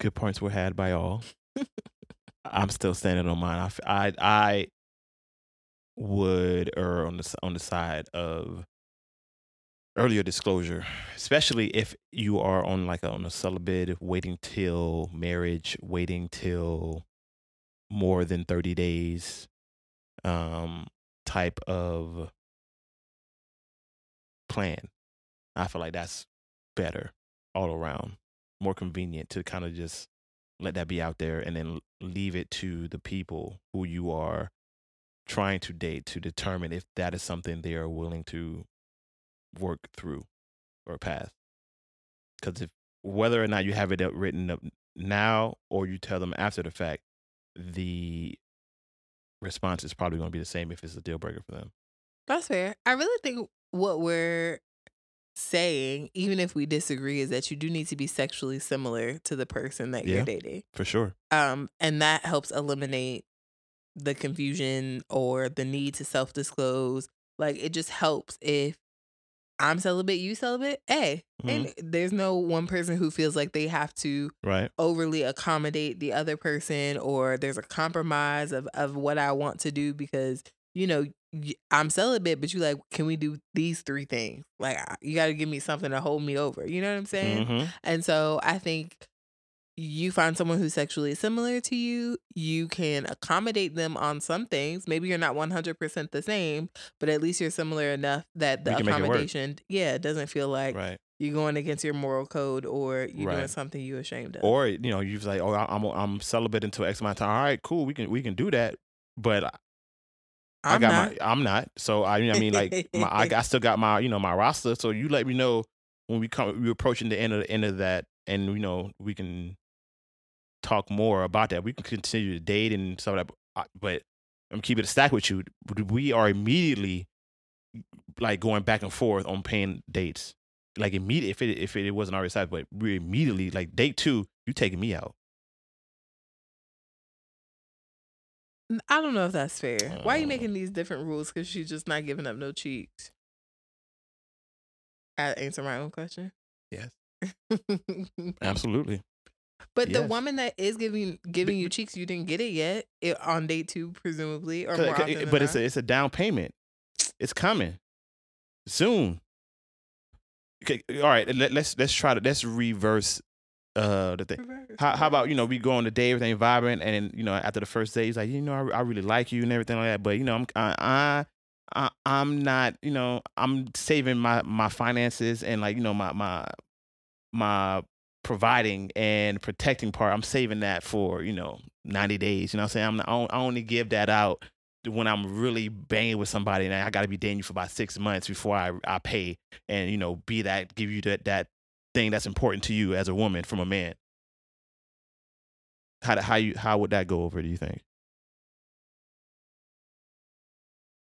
Good points were had by all. I'm still standing on mine. I I would err on the on the side of earlier disclosure, especially if you are on like a, on a celibate, waiting till marriage, waiting till more than thirty days, um, type of plan. I feel like that's better all around, more convenient to kind of just let that be out there and then leave it to the people who you are trying to date to determine if that is something they are willing to work through or pass. Because if whether or not you have it up written up now or you tell them after the fact, the response is probably going to be the same if it's a deal breaker for them. that's fair. I really think what we're saying, even if we disagree, is that you do need to be sexually similar to the person that Yeah. you're dating. For sure. Um, and that helps eliminate the confusion or the need to self disclose Like it just helps if I'm celibate, you celibate. Hey, Mhm. and there's no one person who feels like they have to Right. overly accommodate the other person or there's a compromise of of what I want to do because you know I'm celibate but you like can we do these three things like you got to give me something to hold me over you know what I'm saying Mhm. and so I think you find someone who's sexually similar to you, you can accommodate them on some things. Maybe you're not 100% the same, but at least you're similar enough that the accommodation, yeah, it doesn't feel like Right. you're going against your moral code or you're doing something you're ashamed of. Or you know, you're like, oh, I'm I'm celibate until X amount of time. All right, cool. We can we can do that. But I- I I'm got not. my I'm not. So I I mean like my, I, I still got my you know my roster. So you let me know when we come We're approaching the end of the end of that, and you know we can talk more about that. We can continue to date and stuff like that. But, but I'm keeping it a stack with you. We are immediately like going back and forth on paying dates. Like immediate if it if it wasn't already decided, but we immediately like date two, you taking me out. I don't know if that's fair. Why are you Uh. making these different rules? Because she's just not giving up no cheeks. I answer my own question. Yes. Absolutely. But the woman that is giving giving you cheeks, you didn't get it yet it, on day two, presumably, or more often but it's not. a it's a down payment. It's coming soon. Okay, all right. Let, let's let's try to let's reverse uh the thing. Reverse, How, how about you know we go on the day everything vibrant and you know after the first day he's like you know I, I really like you and everything like that but you know I'm I, I I I'm not you know I'm saving my my finances and like you know my my my providing and protecting part I'm saving that for you know 90 days you know what I'm saying I'm not, I only give that out when I'm really banging with somebody and I got to be dating you for about six months before I I pay and you know be that give you that that thing that's important to you as a woman from a man how how you how would that go over? Do you think?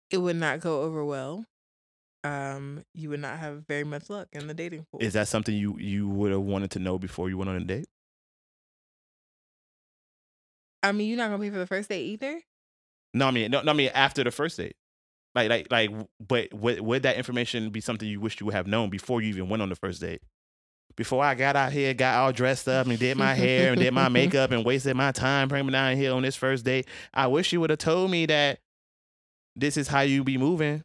it would not go over well. Um, you would not have very much luck in the dating pool. Is that something you you would have wanted to know before you went on a date? I mean, you're not gonna pay for the first date either. No, I mean no, no I mean after the first date. Like like like, but would would that information be something you wish you would have known before you even went on the first date? Before I got out here, got all dressed up and did my hair and did my makeup and wasted my time bringing down here on this first date. I wish you would have told me that this is how you be moving.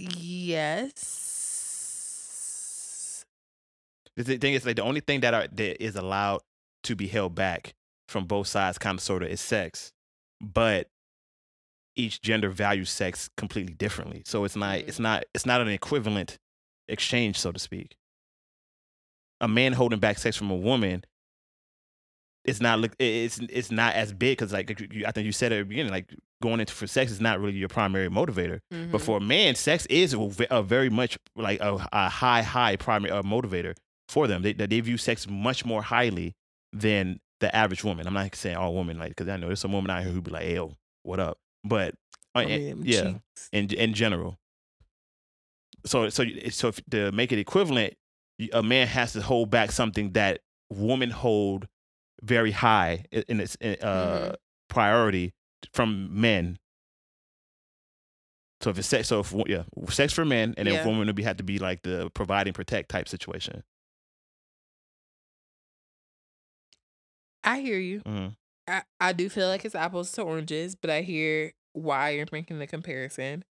Yes. The thing is, like the only thing that are that is allowed to be held back from both sides, kind of sort of, is sex. But each gender values sex completely differently, so it's not it's mm. not it's not an equivalent exchange, so to speak. A man holding back sex from a woman, it's not look it's it's not as big because like you- I think you said at the beginning, like going into for sex is not really your primary motivator. But Mhm. for a man, sex is a, very much like a, a high, high primary uh, motivator for them. They, they view sex much more highly than the average woman. I'm not saying all women, like, because I know there's some women out here who be like, "Hey, yo, what up?" But uh, I in- yeah, in in general. So so so if, to make it equivalent, a man has to hold back something that women hold very high in its uh, Mhm. priority from men. So if it's sex, so if yeah, sex for men, and then Yeah. women would be have to be like the provide and protect type situation. I hear you. Mhm. I, I do feel like it's apples to oranges, but I hear why you're making the comparison.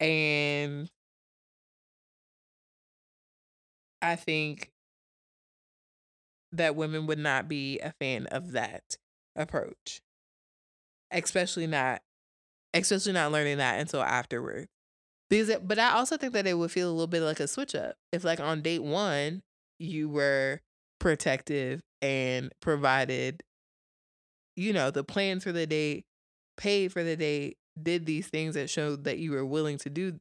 And I think that women would not be a fan of that approach. Especially not especially not learning that until afterward. Because it, but I also think that it would feel a little bit like a switch up. If like on date 1 you were protective and provided you know, the plans for the date, paid for the date, did these things that showed that you were willing to do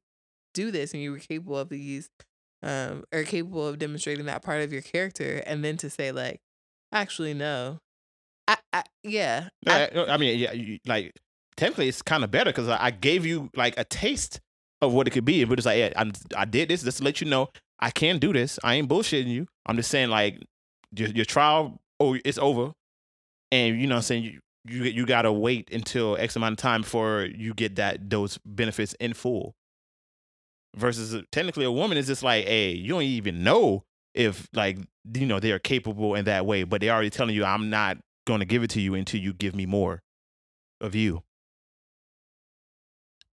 do this and you were capable of these um or capable of demonstrating that part of your character and then to say like actually no. I, I yeah. Uh, I- I, I mean, yeah, you, like technically it's kind of better because I, uh, I gave you like a taste of what it could be, but it's like, yeah, I'm, I did this just to let you know I can do this. I ain't bullshitting you. I'm just saying like your, your trial, oh, it's over, and you know, what I'm saying you you you gotta wait until X amount of time before you get that those benefits in full. Versus uh, technically a woman is just like, hey, you don't even know if like you know they are capable in that way, but they're already telling you I'm not going to give it to you until you give me more of you.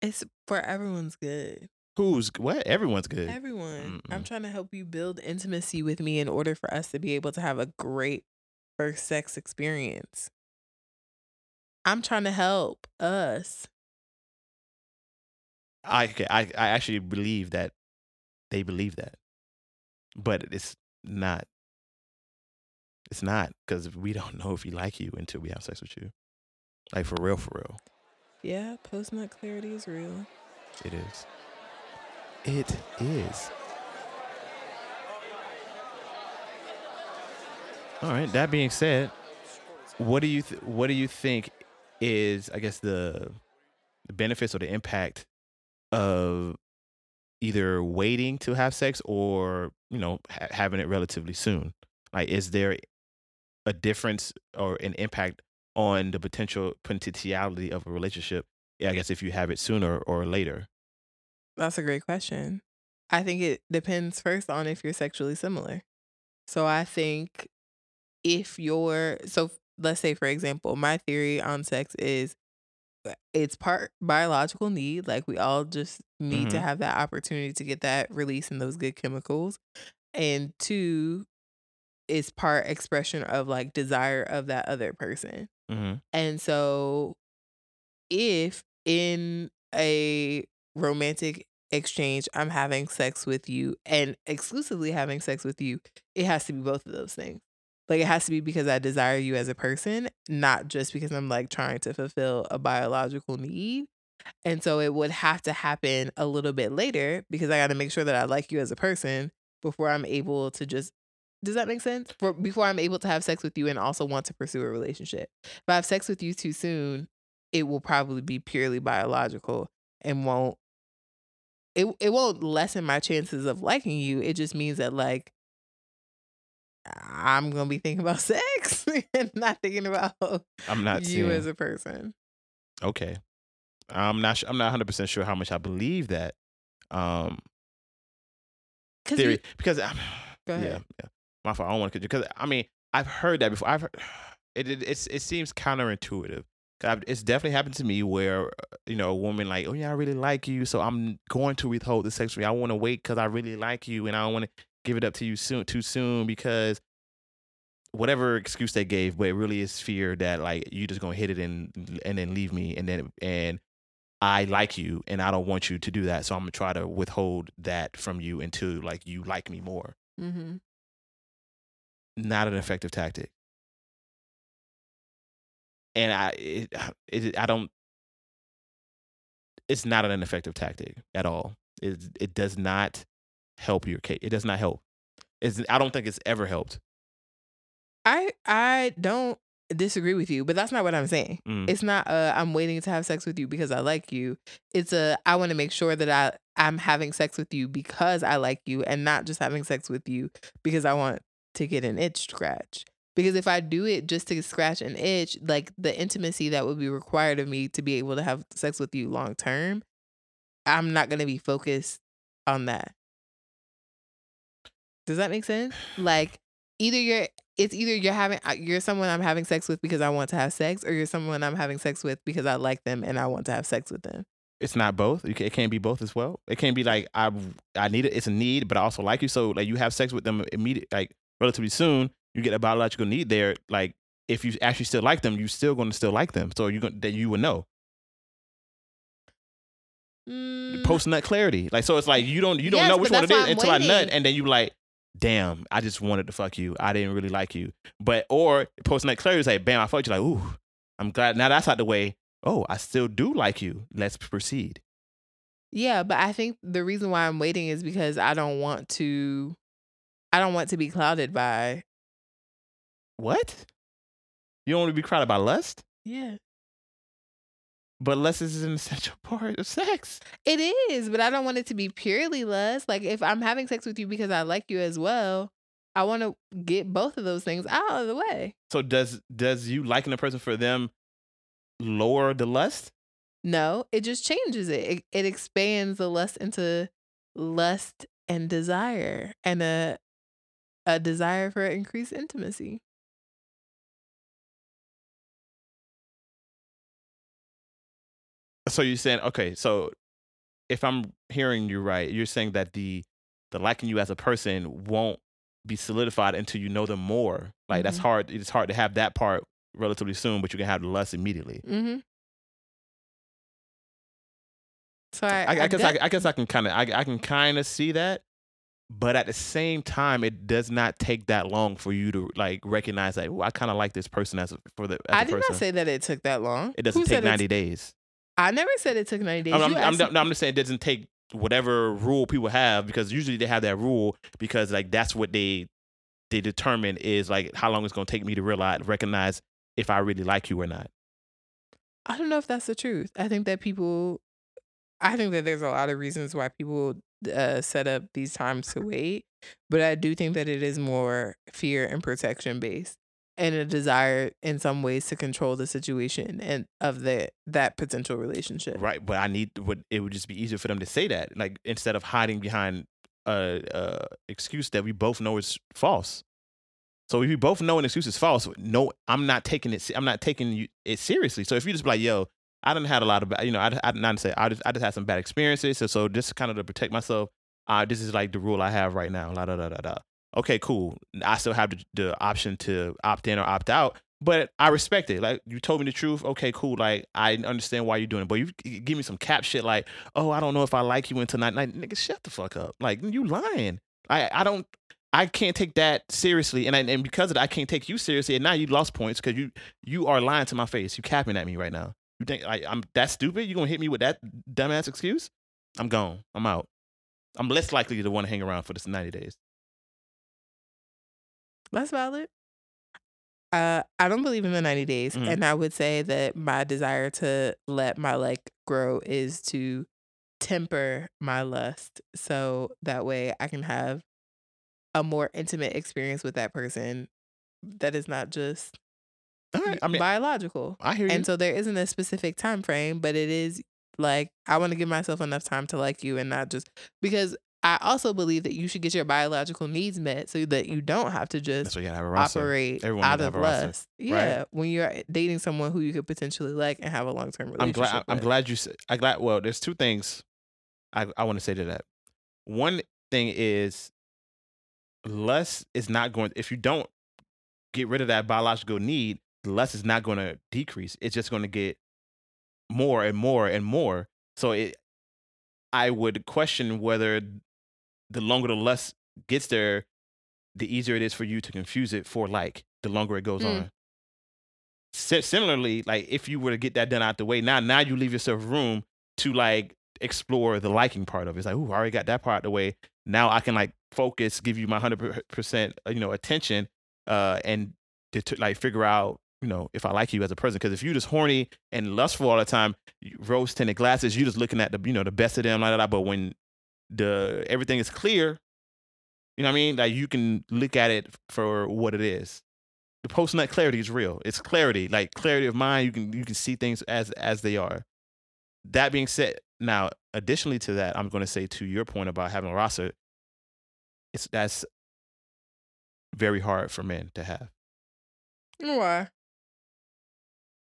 It's for everyone's good. Who's what? Everyone's good. Everyone. I'm trying to help you build intimacy with me in order for us to be able to have a great first sex experience. I'm trying to help us. I I I actually believe that they believe that, but it's not. It's not because we don't know if we like you until we have sex with you, like for real, for real. Yeah, post nut clarity is real. It is. It is. All right. That being said, what do you th- what do you think is I guess the the benefits or the impact of either waiting to have sex or you know ha- having it relatively soon? Like, is there a difference or an impact on the potential potentiality of a relationship? Yeah, I guess if you have it sooner or later. That's a great question. I think it depends first on if you're sexually similar. So I think if you're so let's say for example, my theory on sex is uh, it's part biological need, like we all just need to Mhm. have that opportunity to get that release and those good chemicals. And two, it's part expression of like desire of that other person. Mm-hmm. And so if in a romantic exchange I'm having sex with you and exclusively having sex with you, it has to be both of those things. Like it has to be because I desire you as a person, not just because I'm like trying to fulfill a biological need. And so it would have to happen a little bit later because I got to make sure that I like you as a person before I'm able to just does that make sense? For before I'm able to have sex with you and also want to pursue a relationship. If I have sex with you too soon, it will probably be purely biological and won't it it won't lessen my chances of liking you. It just means that like I'm gonna be thinking about sex and not thinking about I'm not you seeing. as a person. okay. I'm not. Su- I'm not 100 percent sure how much I believe that um theory you, because I'm, Go yeah, yeah. My fault. I don't want to because I mean I've heard that before. I've heard, it, it it's it seems counterintuitive. I've- It's definitely happened to me where uh, you know a woman like, oh yeah, I really like you, so I'm going to withhold the sex from you. I want to wait because I really like you, and I don't want to give it up to you soon too soon because whatever excuse they gave, but it really is fear that like you just gonna hit it and and then leave me, and then and I like you, and I don't want you to do that, so I'm gonna try to withhold that from you until like you like me more. mm-hmm. Not an effective tactic, and I it, it I don't. It's not an effective tactic at all. It it does not help your case. It does not help. It's, I don't think it's ever helped. I I don't disagree with you, but that's not what I'm saying. Mm. It's not uh I'm waiting to have sex with you because I like you. It's a I want to make sure that I I'm having sex with you because I like you and not just having sex with you because I want to get an itch scratch. Because if I do it just to scratch an itch, like the intimacy that would be required of me to be able to have sex with you long term, I'm not going to be focused on that. Does that make sense? Like either you're it's either you're having you're someone I'm having sex with because I want to have sex or you're someone I'm having sex with because I like them and I want to have sex with them. It's not both. It can't be both as well. It can't be like I I need it. It's a need, but I also like you. So like you have sex with them immediate, like relatively soon. You get a biological need there. Like if you actually still like them, you're still going to still like them. So you going that you would know Mm, post nut clarity. Like so, it's like you don't you don't Yes, know which one it is I'm until I nut, and then you like, damn, I just wanted to fuck you. I didn't really like you. But or post nut clarity is like, bam, I fucked you. Like, ooh, I'm glad now that's out the way. Oh, I still do like you. Let's proceed. Yeah, but I think the reason why I'm waiting is because I don't want to I don't want to be clouded by What? You don't want to be clouded by lust? yeah. But lust is an essential part of sex. It is, but I don't want it to be purely lust. Like if I'm having sex with you because I like you as well, I want to get both of those things out of the way. So does does you liking a person for them lower the lust? No, it just changes it. It, it expands the lust into lust and desire and a a desire for increased intimacy. So you're saying okay, so if I'm hearing you right, you're saying that the the liking you as a person won't be solidified until you know them more. Like that's Mhm. hard. It's hard to have that part relatively soon, but you can have the lust immediately. Mm-hmm. So I, I, I, guess I, I guess I can kind of I, I can kind of see that, but at the same time, it does not take that long for you to like recognize that. "Ooh, I kind of like this person as a, for the. As I did person. not say that it took that long. it doesn't Who take ninety days. I never said it took 90 days. I'm, I'm, I'm, asked I'm, just saying it doesn't take whatever rule people have because usually they have that rule because like that's what they they determine is like how long it's gonna take me to realize recognize if I really like you or not. I don't know if that's the truth. I think that people, I think that there's a lot of reasons why people uh, set up these times to wait, but I do think that it is more fear and protection based, and a desire in some ways to control the situation and of the that potential relationship. Right, but I need would it would just be easier for them to say that like instead of hiding behind a, a excuse that we both know is false. So if you both know an excuse is false, no, I'm not taking it. I'm not taking it seriously. So if you just be like, yo, I didn't had a lot of, bad- you know, I, I not say I just I just had some bad experiences. So so just kind of to protect myself, uh, this is like the rule I have right now. La da da da da. Okay, cool. I still have the, the option to opt in or opt out, but I respect it. Like you told me the truth. Okay, cool. Like I understand why you're doing it, but you give me some cap shit like, oh, I don't know if I like you until night. Like, nigga, shut the fuck up. Like you lying. I I don't. I can't take that seriously, and I, and because of that, I can't take you seriously. And now you lost points because you you are lying to my face. You capping at me right now. You think I, I'm that stupid? You gonna hit me with that dumbass excuse? I'm gone. I'm out. I'm less likely to want to hang around for this 90 days. That's valid. Uh, I don't believe in the 90 days. Mhm. And I would say that my desire to let my like grow is to temper my lust. So that way I can have a more intimate experience with that person that is not just right. I mean, biological. I hear you. And so there isn't a specific time frame, but it is like I want to give myself enough time to like you and not just because I also believe that you should get your biological needs met so that you don't have to just have operate Everyone out of lust. Yeah, when you're dating someone who you could potentially like and have a long term I'm relationship. glad. I'm glad you. said I glad. Well, there's two things I I want to say to that. One thing is lust is not going. If you don't get rid of that biological need, lust is not going to decrease. It's just going to get more and more and more. So it, I would question whether the longer the less gets there, the easier it is for you to confuse it for like. The longer it goes Mm. on. Si- similarly, like if you were to get that done out the way, now now you leave yourself room to like explore the liking part of it. It's like, ooh, I already got that part out the way. Now I can like focus, give you my hundred percent, you know, attention, uh, and to like figure out, you know, if I like you as a person. Because if you're just horny and lustful all the time, rose tinted glasses, you're just looking at the, you know, the best of them, like that. But when the everything is clear, you know what I mean? Like you can look at it for what it is the post nut clarity is real. It's clarity, like clarity of mind. You can you can see things as as they are. That being said, now additionally to that, I'm going to say to your point about having a roster, it's that's very hard for men to have. Why?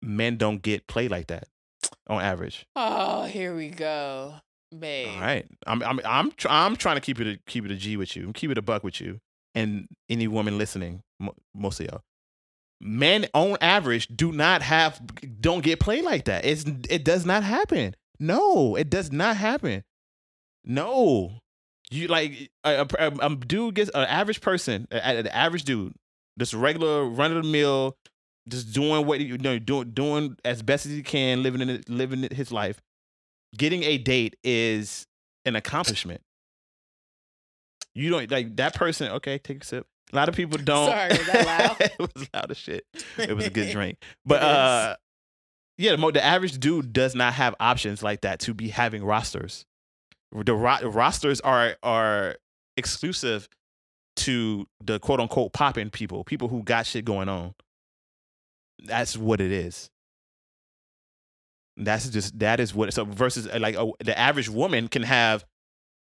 Men don't get play like that on average. Oh, here we go, babe. All right, I'm I'm I'm tr- I'm trying to keep it a, keep it a G with you, keep it a buck with you, and any woman listening, mo- most of y'all. Men on average do not have don't get play like that. It's it does not happen. No, it does not happen. No, you like a, a, a- a dude gets an average person, an average dude, just regular run of the mill, just doing what you know, doing doing as best as he can, living in it, living his life. Getting a date is an accomplishment. You don't like that person. Okay, take a sip. A lot of people don't. Sorry, was that loud? it was loud as shit. It was a good drink, but uh, yeah, the, mo- the average dude does not have options like that to be having rosters. The ro- rosters are are exclusive to the quote unquote popping people, people who got shit going on. That's what it is. That's just that is what so versus uh, like a, the average woman can have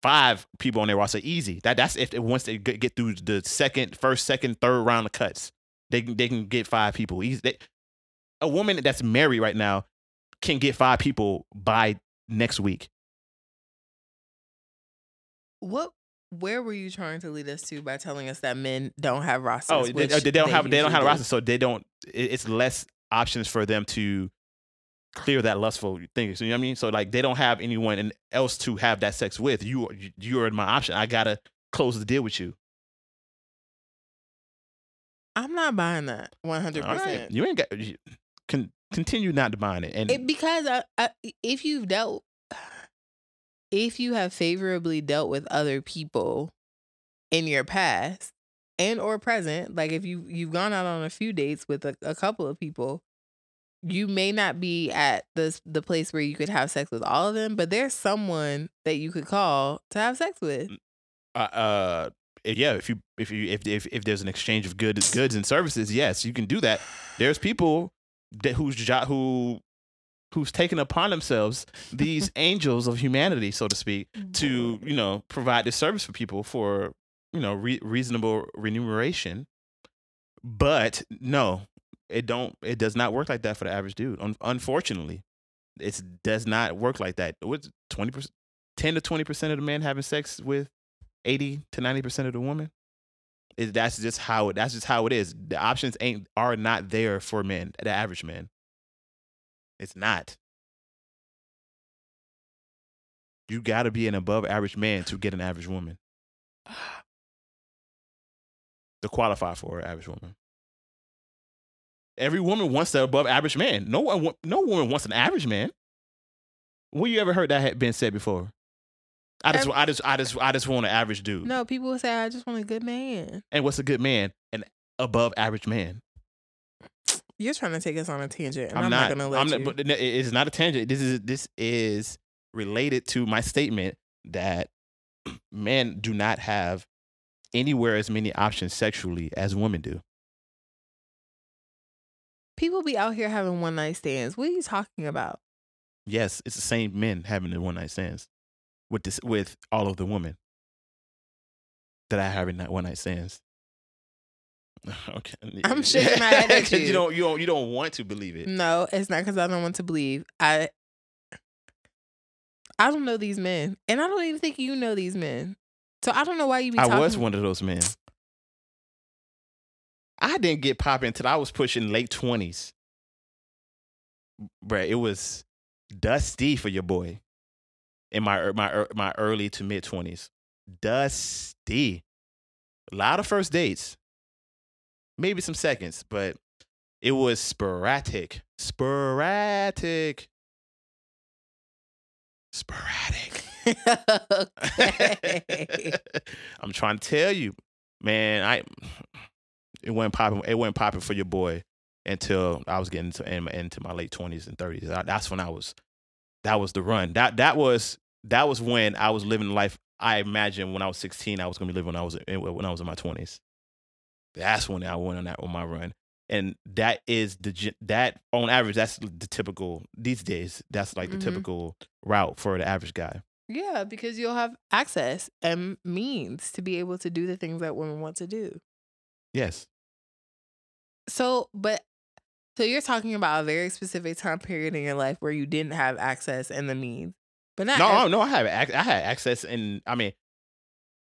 five people on their roster easy. That that's if once they get through the second, first, second, third round of cuts, they can they can get five people easy. They, a woman that's married right now can get five people by next week. What? Where were you trying to lead us to by telling us that men don't have rosters? Oh, they, they don't have they don't have a do? roster, so they don't. It- It's less options for them to clear that lustful thing. So you know what I mean? So like they don't have anyone else to have that sex with. You you are my option. I gotta close the deal with you. I'm not buying that 100. All right, percent you ain't got. You, con, continue not to buying it, and It because I, I, if you've dealt, if you have favorably dealt with other people in your past and or present, like if you you've gone out on a few dates with a, a couple of people, you may not be at the the place where you could have sex with all of them, but there's someone that you could call to have sex with. uh, uh yeah if you if you if, if if there's an exchange of goods goods and services yes you can do that there's people that whose job who who's taken upon themselves these angels of humanity so to speak to you know provide this service for people for you know re- reasonable remuneration but no it don't it does not work like that for the average dude. Un- unfortunately it does not work like that. What's 20% 10 to 20% of the men having sex with 80 to 90% of the women? Is that's just how it that's just how it is. The options ain't are not there for men the average man. It's not. You got to be an above average man to get an average woman to qualify for an average woman every woman wants the above average man no one no woman wants an average man when you ever heard that had been said before I just, I just, I just, I just want an average dude. No, people say I just want a good man. And what's a good man? An above average man. You're trying to take us on a tangent, and I'm, I'm, not. not, gonna let I'm you. not. But it's not a tangent. This is this is related to my statement that men do not have anywhere as many options sexually as women do. people be out here having one night stands. What are you talking about? Yes, it's the same men having the one night stands with this with all of the women that I have in that one night stands. Okay, I'm shaking my head at you. you don't, you don't, you don't want to believe it. No, it's not because I don't want to believe. I I don't know these men, and I don't even think you know these men. So I don't know why you be. I talking. was one of those men. I didn't get popping until I was pushing late twenties. Bruh, it was dusty for your boy in my er, my er, my early to mid twenties. Dusty. A lot of first dates, maybe some seconds, but it was sporadic. Sporadic. Sporadic. Okay. I'm trying to tell you, man. I it wasn't popping. It wasn't popping for your boy until I was getting to, in- into my late twenties and thirties. That's when I was. That was the run. That that was that was when I was living life I imagined when I was 16. I was gonna be living when I was in, when I was in my 20s. That's when I went on that on my run, and that is the that on average that's the typical these days. That's like the Mhm. typical route for the average guy. Yeah, because you'll have access and means to be able to do the things that women want to do. Yes. So, but so you're talking about a very specific time period in your life where you didn't have access and the means, but not No, ev- no, I have ac- I had access and I mean,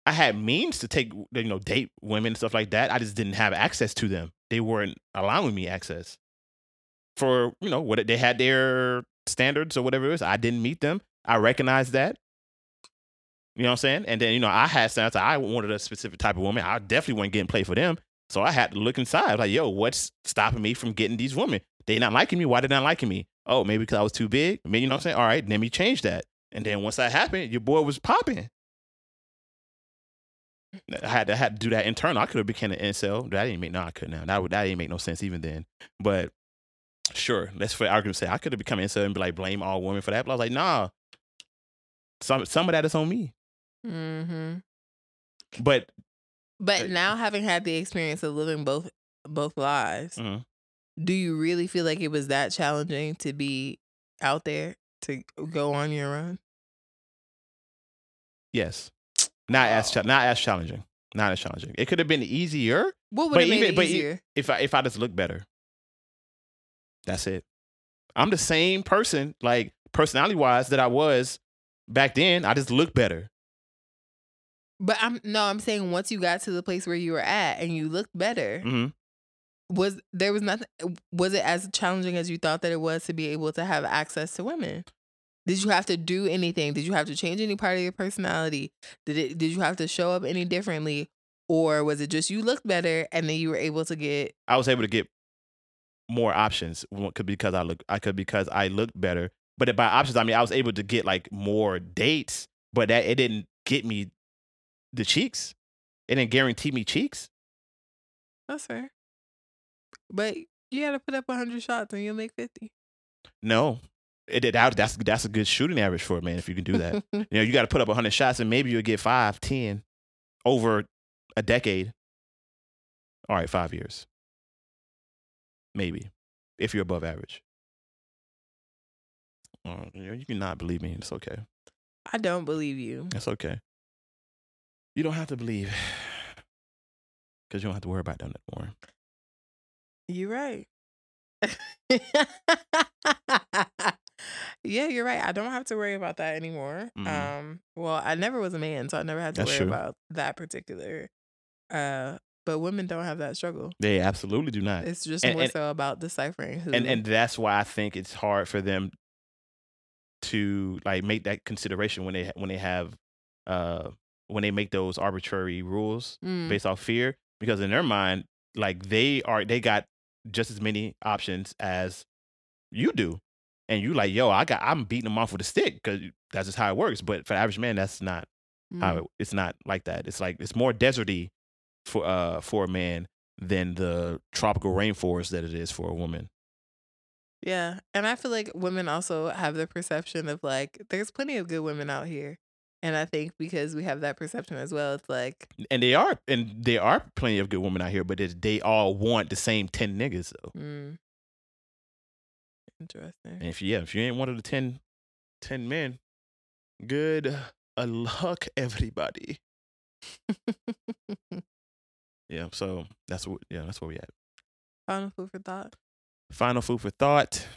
I had means to take you know date women and stuff like that. I just didn't have access to them. They weren't allowing me access for you know what they had their standards or whatever it was. I didn't meet them. I recognized that. You know what I'm saying? And then you know I had standards. I wanted a specific type of woman. I definitely wasn't getting played for them. So I had to look inside. Like, yo, what's stopping me from getting these women? They not liking me. Why they not liking me? Oh, maybe because I was too big. Maybe you know what I'm saying? All right, let me change that. And then once that happened, your boy was popping. I had to I had to do that internal. I could have became an incel. That didn't make no, I couldn't. Now that that didn't make no sense even then. But sure, let's for argument's sake, I could have become an incel and be like blame all women for that. But I was like, nah. Some some of that is on me. Mhm. But But Uh, now having had the experience of living both both lives, Mhm. do you really feel like it was that challenging to be out there to go on your run? Yes. Not as cha- not as challenging. Not as challenging. It could have been easier What would But have made even- it but easier? if I if I just look better. That's it. I'm the same person, like personality wise, that I was back then. I just look better. But I'm no, I'm saying once you got to the place where you were at and you looked better, hmm was there was nothing was it as challenging as you thought that it was to be able to have access to women? Did you have to do anything? Did you have to change any part of your personality? Did it did you have to show up any differently? Or was it just you looked better and then you were able to get I was able to get more options. Could because I look. I could because I looked better. But by options, I mean I was able to get like more dates. But that it didn't get me the cheeks. It didn't guarantee me cheeks. that's fair. But you gotta put up hundred shots and you'll make fifty. No, it did. That, that's that's a good shooting average for a man if you can do that. You know, you got to put up 100 shots and maybe you'll get five, 10 over a decade. All right, five years. Maybe, if you're above average. Uh, you, know, you can not believe me. It's okay. I don't believe you. It's okay. You don't have to believe because you don't have to worry about that anymore. You're right. yeah, you're right. I don't have to worry about that anymore. Mhm. Um, well, I never was a man, so I never had to That's worry true. about that particular. Uh, but women don't have that struggle. They absolutely do not. It's just And- more and- so about deciphering who. and and that's why I think it's hard for them to like make that consideration when they when they have uh when they make those arbitrary rules Mm, based off fear because in their mind like they are they got just as many options as you do. And you like yo I got I'm beating them off with a stick because that's just how it works. But for the average man that's not how mm. it, it's not like that. It's like it's more deserty for uh for a man than the tropical rainforest that it is for a woman. Yeah, and I feel like women also have the perception of like there's plenty of good women out here, and I think because we have that perception as well, it's like and they are and there are plenty of good women out here but it's, they all want the same 10 niggas though. Mm, interesting. and if yeah if you ain't one of the 10 10 men good uh, luck everybody. Yeah so that's what yeah that's where we at. Final food for thought. final food for thought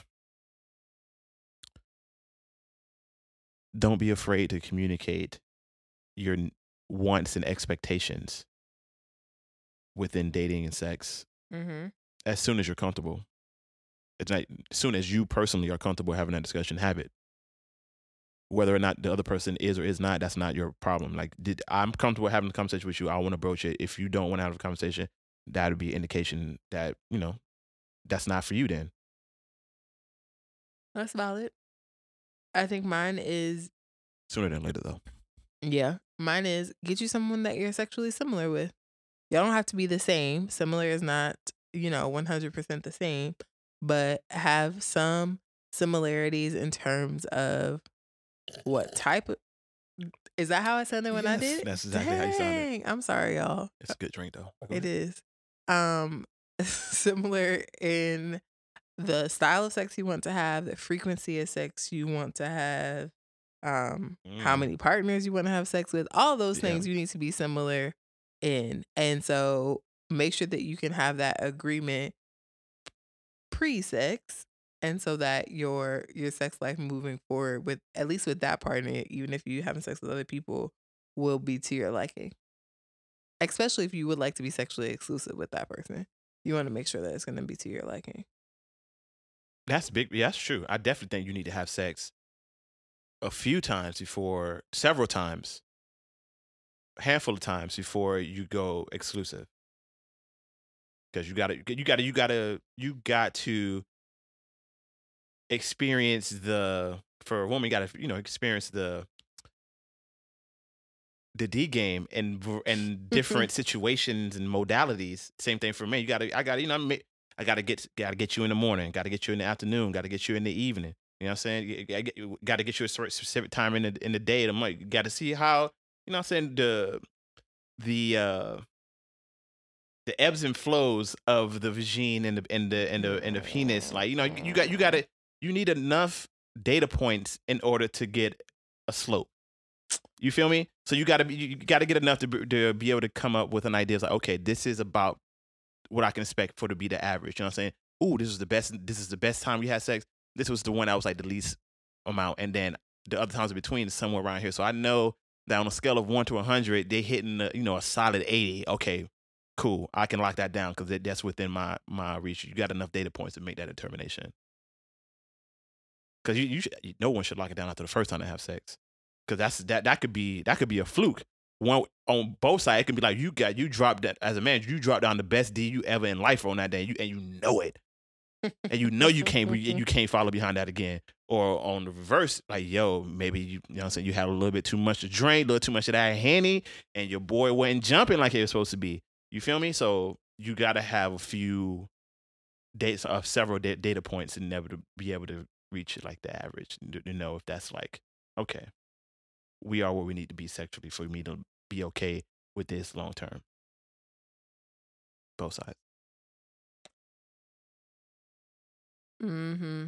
don't be afraid to communicate your wants and expectations within dating and sex Mm-hmm. as soon as you're comfortable. It's not as soon as you personally are comfortable having that discussion, have it. Whether or not the other person is or is not, that's not your problem. Like, did I'm comfortable having a conversation with you? I want to broach it. If you don't want to have a conversation, that would be indication that you know that's not for you. Then That's valid. I think mine is sooner than later, though. yeah, mine is get you someone that you're sexually similar with. Y'all don't have to be the same. Similar is not you know 100% the same, but have some similarities in terms of what type of. Is that how I sounded when I did? it? that's exactly how you sounded. Dang, I'm sorry, y'all. It's a good drink, though. It is. Um similar in the style of sex you want to have, the frequency of sex you want to have, um, how Mm. many partners you want to have sex with, all those Yeah. things you need to be similar in. And so make sure that you can have that agreement pre-sex and so that your your sex life moving forward with at least with that partner, even if you having sex with other people, will be to your liking especially if you would like to be sexually exclusive with that person. You want to make sure that it's going to be to your liking. That's big. Yeah, that's true. I definitely think you need to have sex a few times before, several times, a handful of times before you go exclusive. Because you gotta, you gotta, you gotta, you got to experience the for a woman. You gotta, you know, experience the the D game and and mm-hmm. different situations and modalities. Same thing for me. You gotta, I gotta, you know, I gotta get gotta get you in the morning, gotta get you in the afternoon, gotta get you in the evening. You know what I'm saying? I gotta get you a specific time in the in the day of the month. You gotta see how, you know what I'm saying, the the uh the ebbs and flows of the vagine and the and the and the and the penis. Like, you know, you, you got you gotta you need enough data points in order to get a slope. You feel me? So you got to be you got to get enough to be, to be able to come up with an idea. It's like, okay, this is about what I can expect for to be the average. You know what I'm saying? Ooh, this is the best. This is the best time we had sex. This was the one that was like the least amount, and then the other times in between is somewhere around here. So I know that on a scale of one to 100, they hitting a, you know a solid 80. Okay, cool. I can lock that down because that's within my my reach. You got enough data points to make that determination. Because you, you should, no one should lock it down after the first time they have sex. Because that's that that could be that could be a fluke. One on both sides, it can be like you got you dropped that as a man, you dropped down the best D you ever in life on that day, and you and you know it, and you know you can't you can't follow behind that again. Or on the reverse, like yo, maybe you, you know what I'm saying you had a little bit too much to drink, a little too much of that henny, and your boy wasn't jumping like he was supposed to be. You feel me? So you got to have a few dates of several data points and never to be able to reach it like the average to know if that's like okay, we are where we need to be sexually for me to be okay with this long term. Both sides. hmm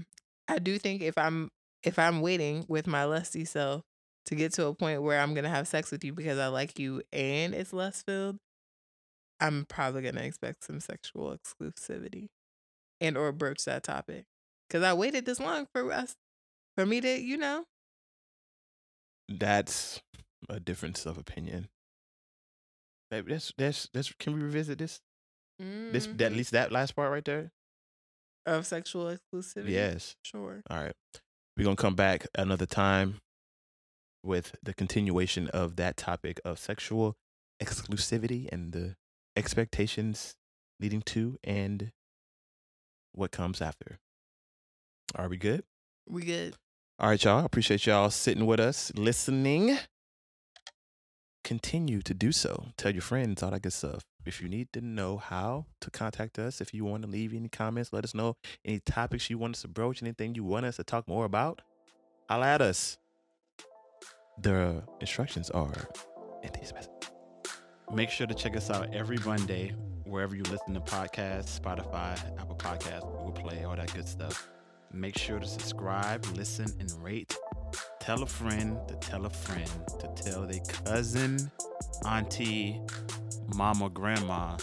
I do think if I'm if I'm waiting with my lusty self to get to a point where I'm gonna have sex with you because I like you and it's lust filled, I'm probably gonna expect some sexual exclusivity and or broach that topic because I waited this long for us for me to you know That's a difference of opinion. Maybe that's that's that's. Can we revisit this? This that, at Mhm. least that last part right there. of sexual exclusivity. Yes. sure. All right. We're gonna come back another time with the continuation of that topic of sexual exclusivity and the expectations leading to and what comes after. Are we good? We good. All right, y'all. Appreciate y'all sitting with us, listening. Continue to do so. Tell your friends, all that good stuff. If you need to know how to contact us, if you want to leave any comments, let us know any topics you want us to broach, anything you want us to talk more about, holla at us. The instructions are in these messages. Make sure to check us out every Monday wherever you listen to podcasts, Spotify, Apple Podcasts, Google Play, all that good stuff. Make sure to subscribe, listen, and rate. Tell a friend to tell a friend to tell their cousin, auntie, mama, grandma,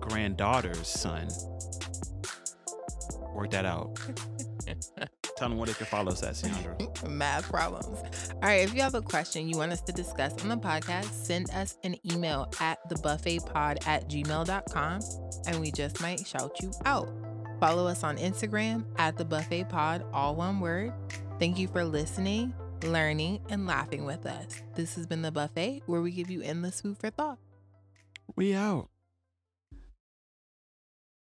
granddaughter's son. Work that out. Tell them where they can follow us at, Ciandra. Math problems. All right. If you have a question you want us to discuss on the podcast, send us an email at thebuffetpod at gmail.com and we just might shout you out. Follow us on Instagram at the buffet pod, all one word. Thank you for listening, learning, and laughing with us. This has been the buffet where we give you endless food for thought. We out.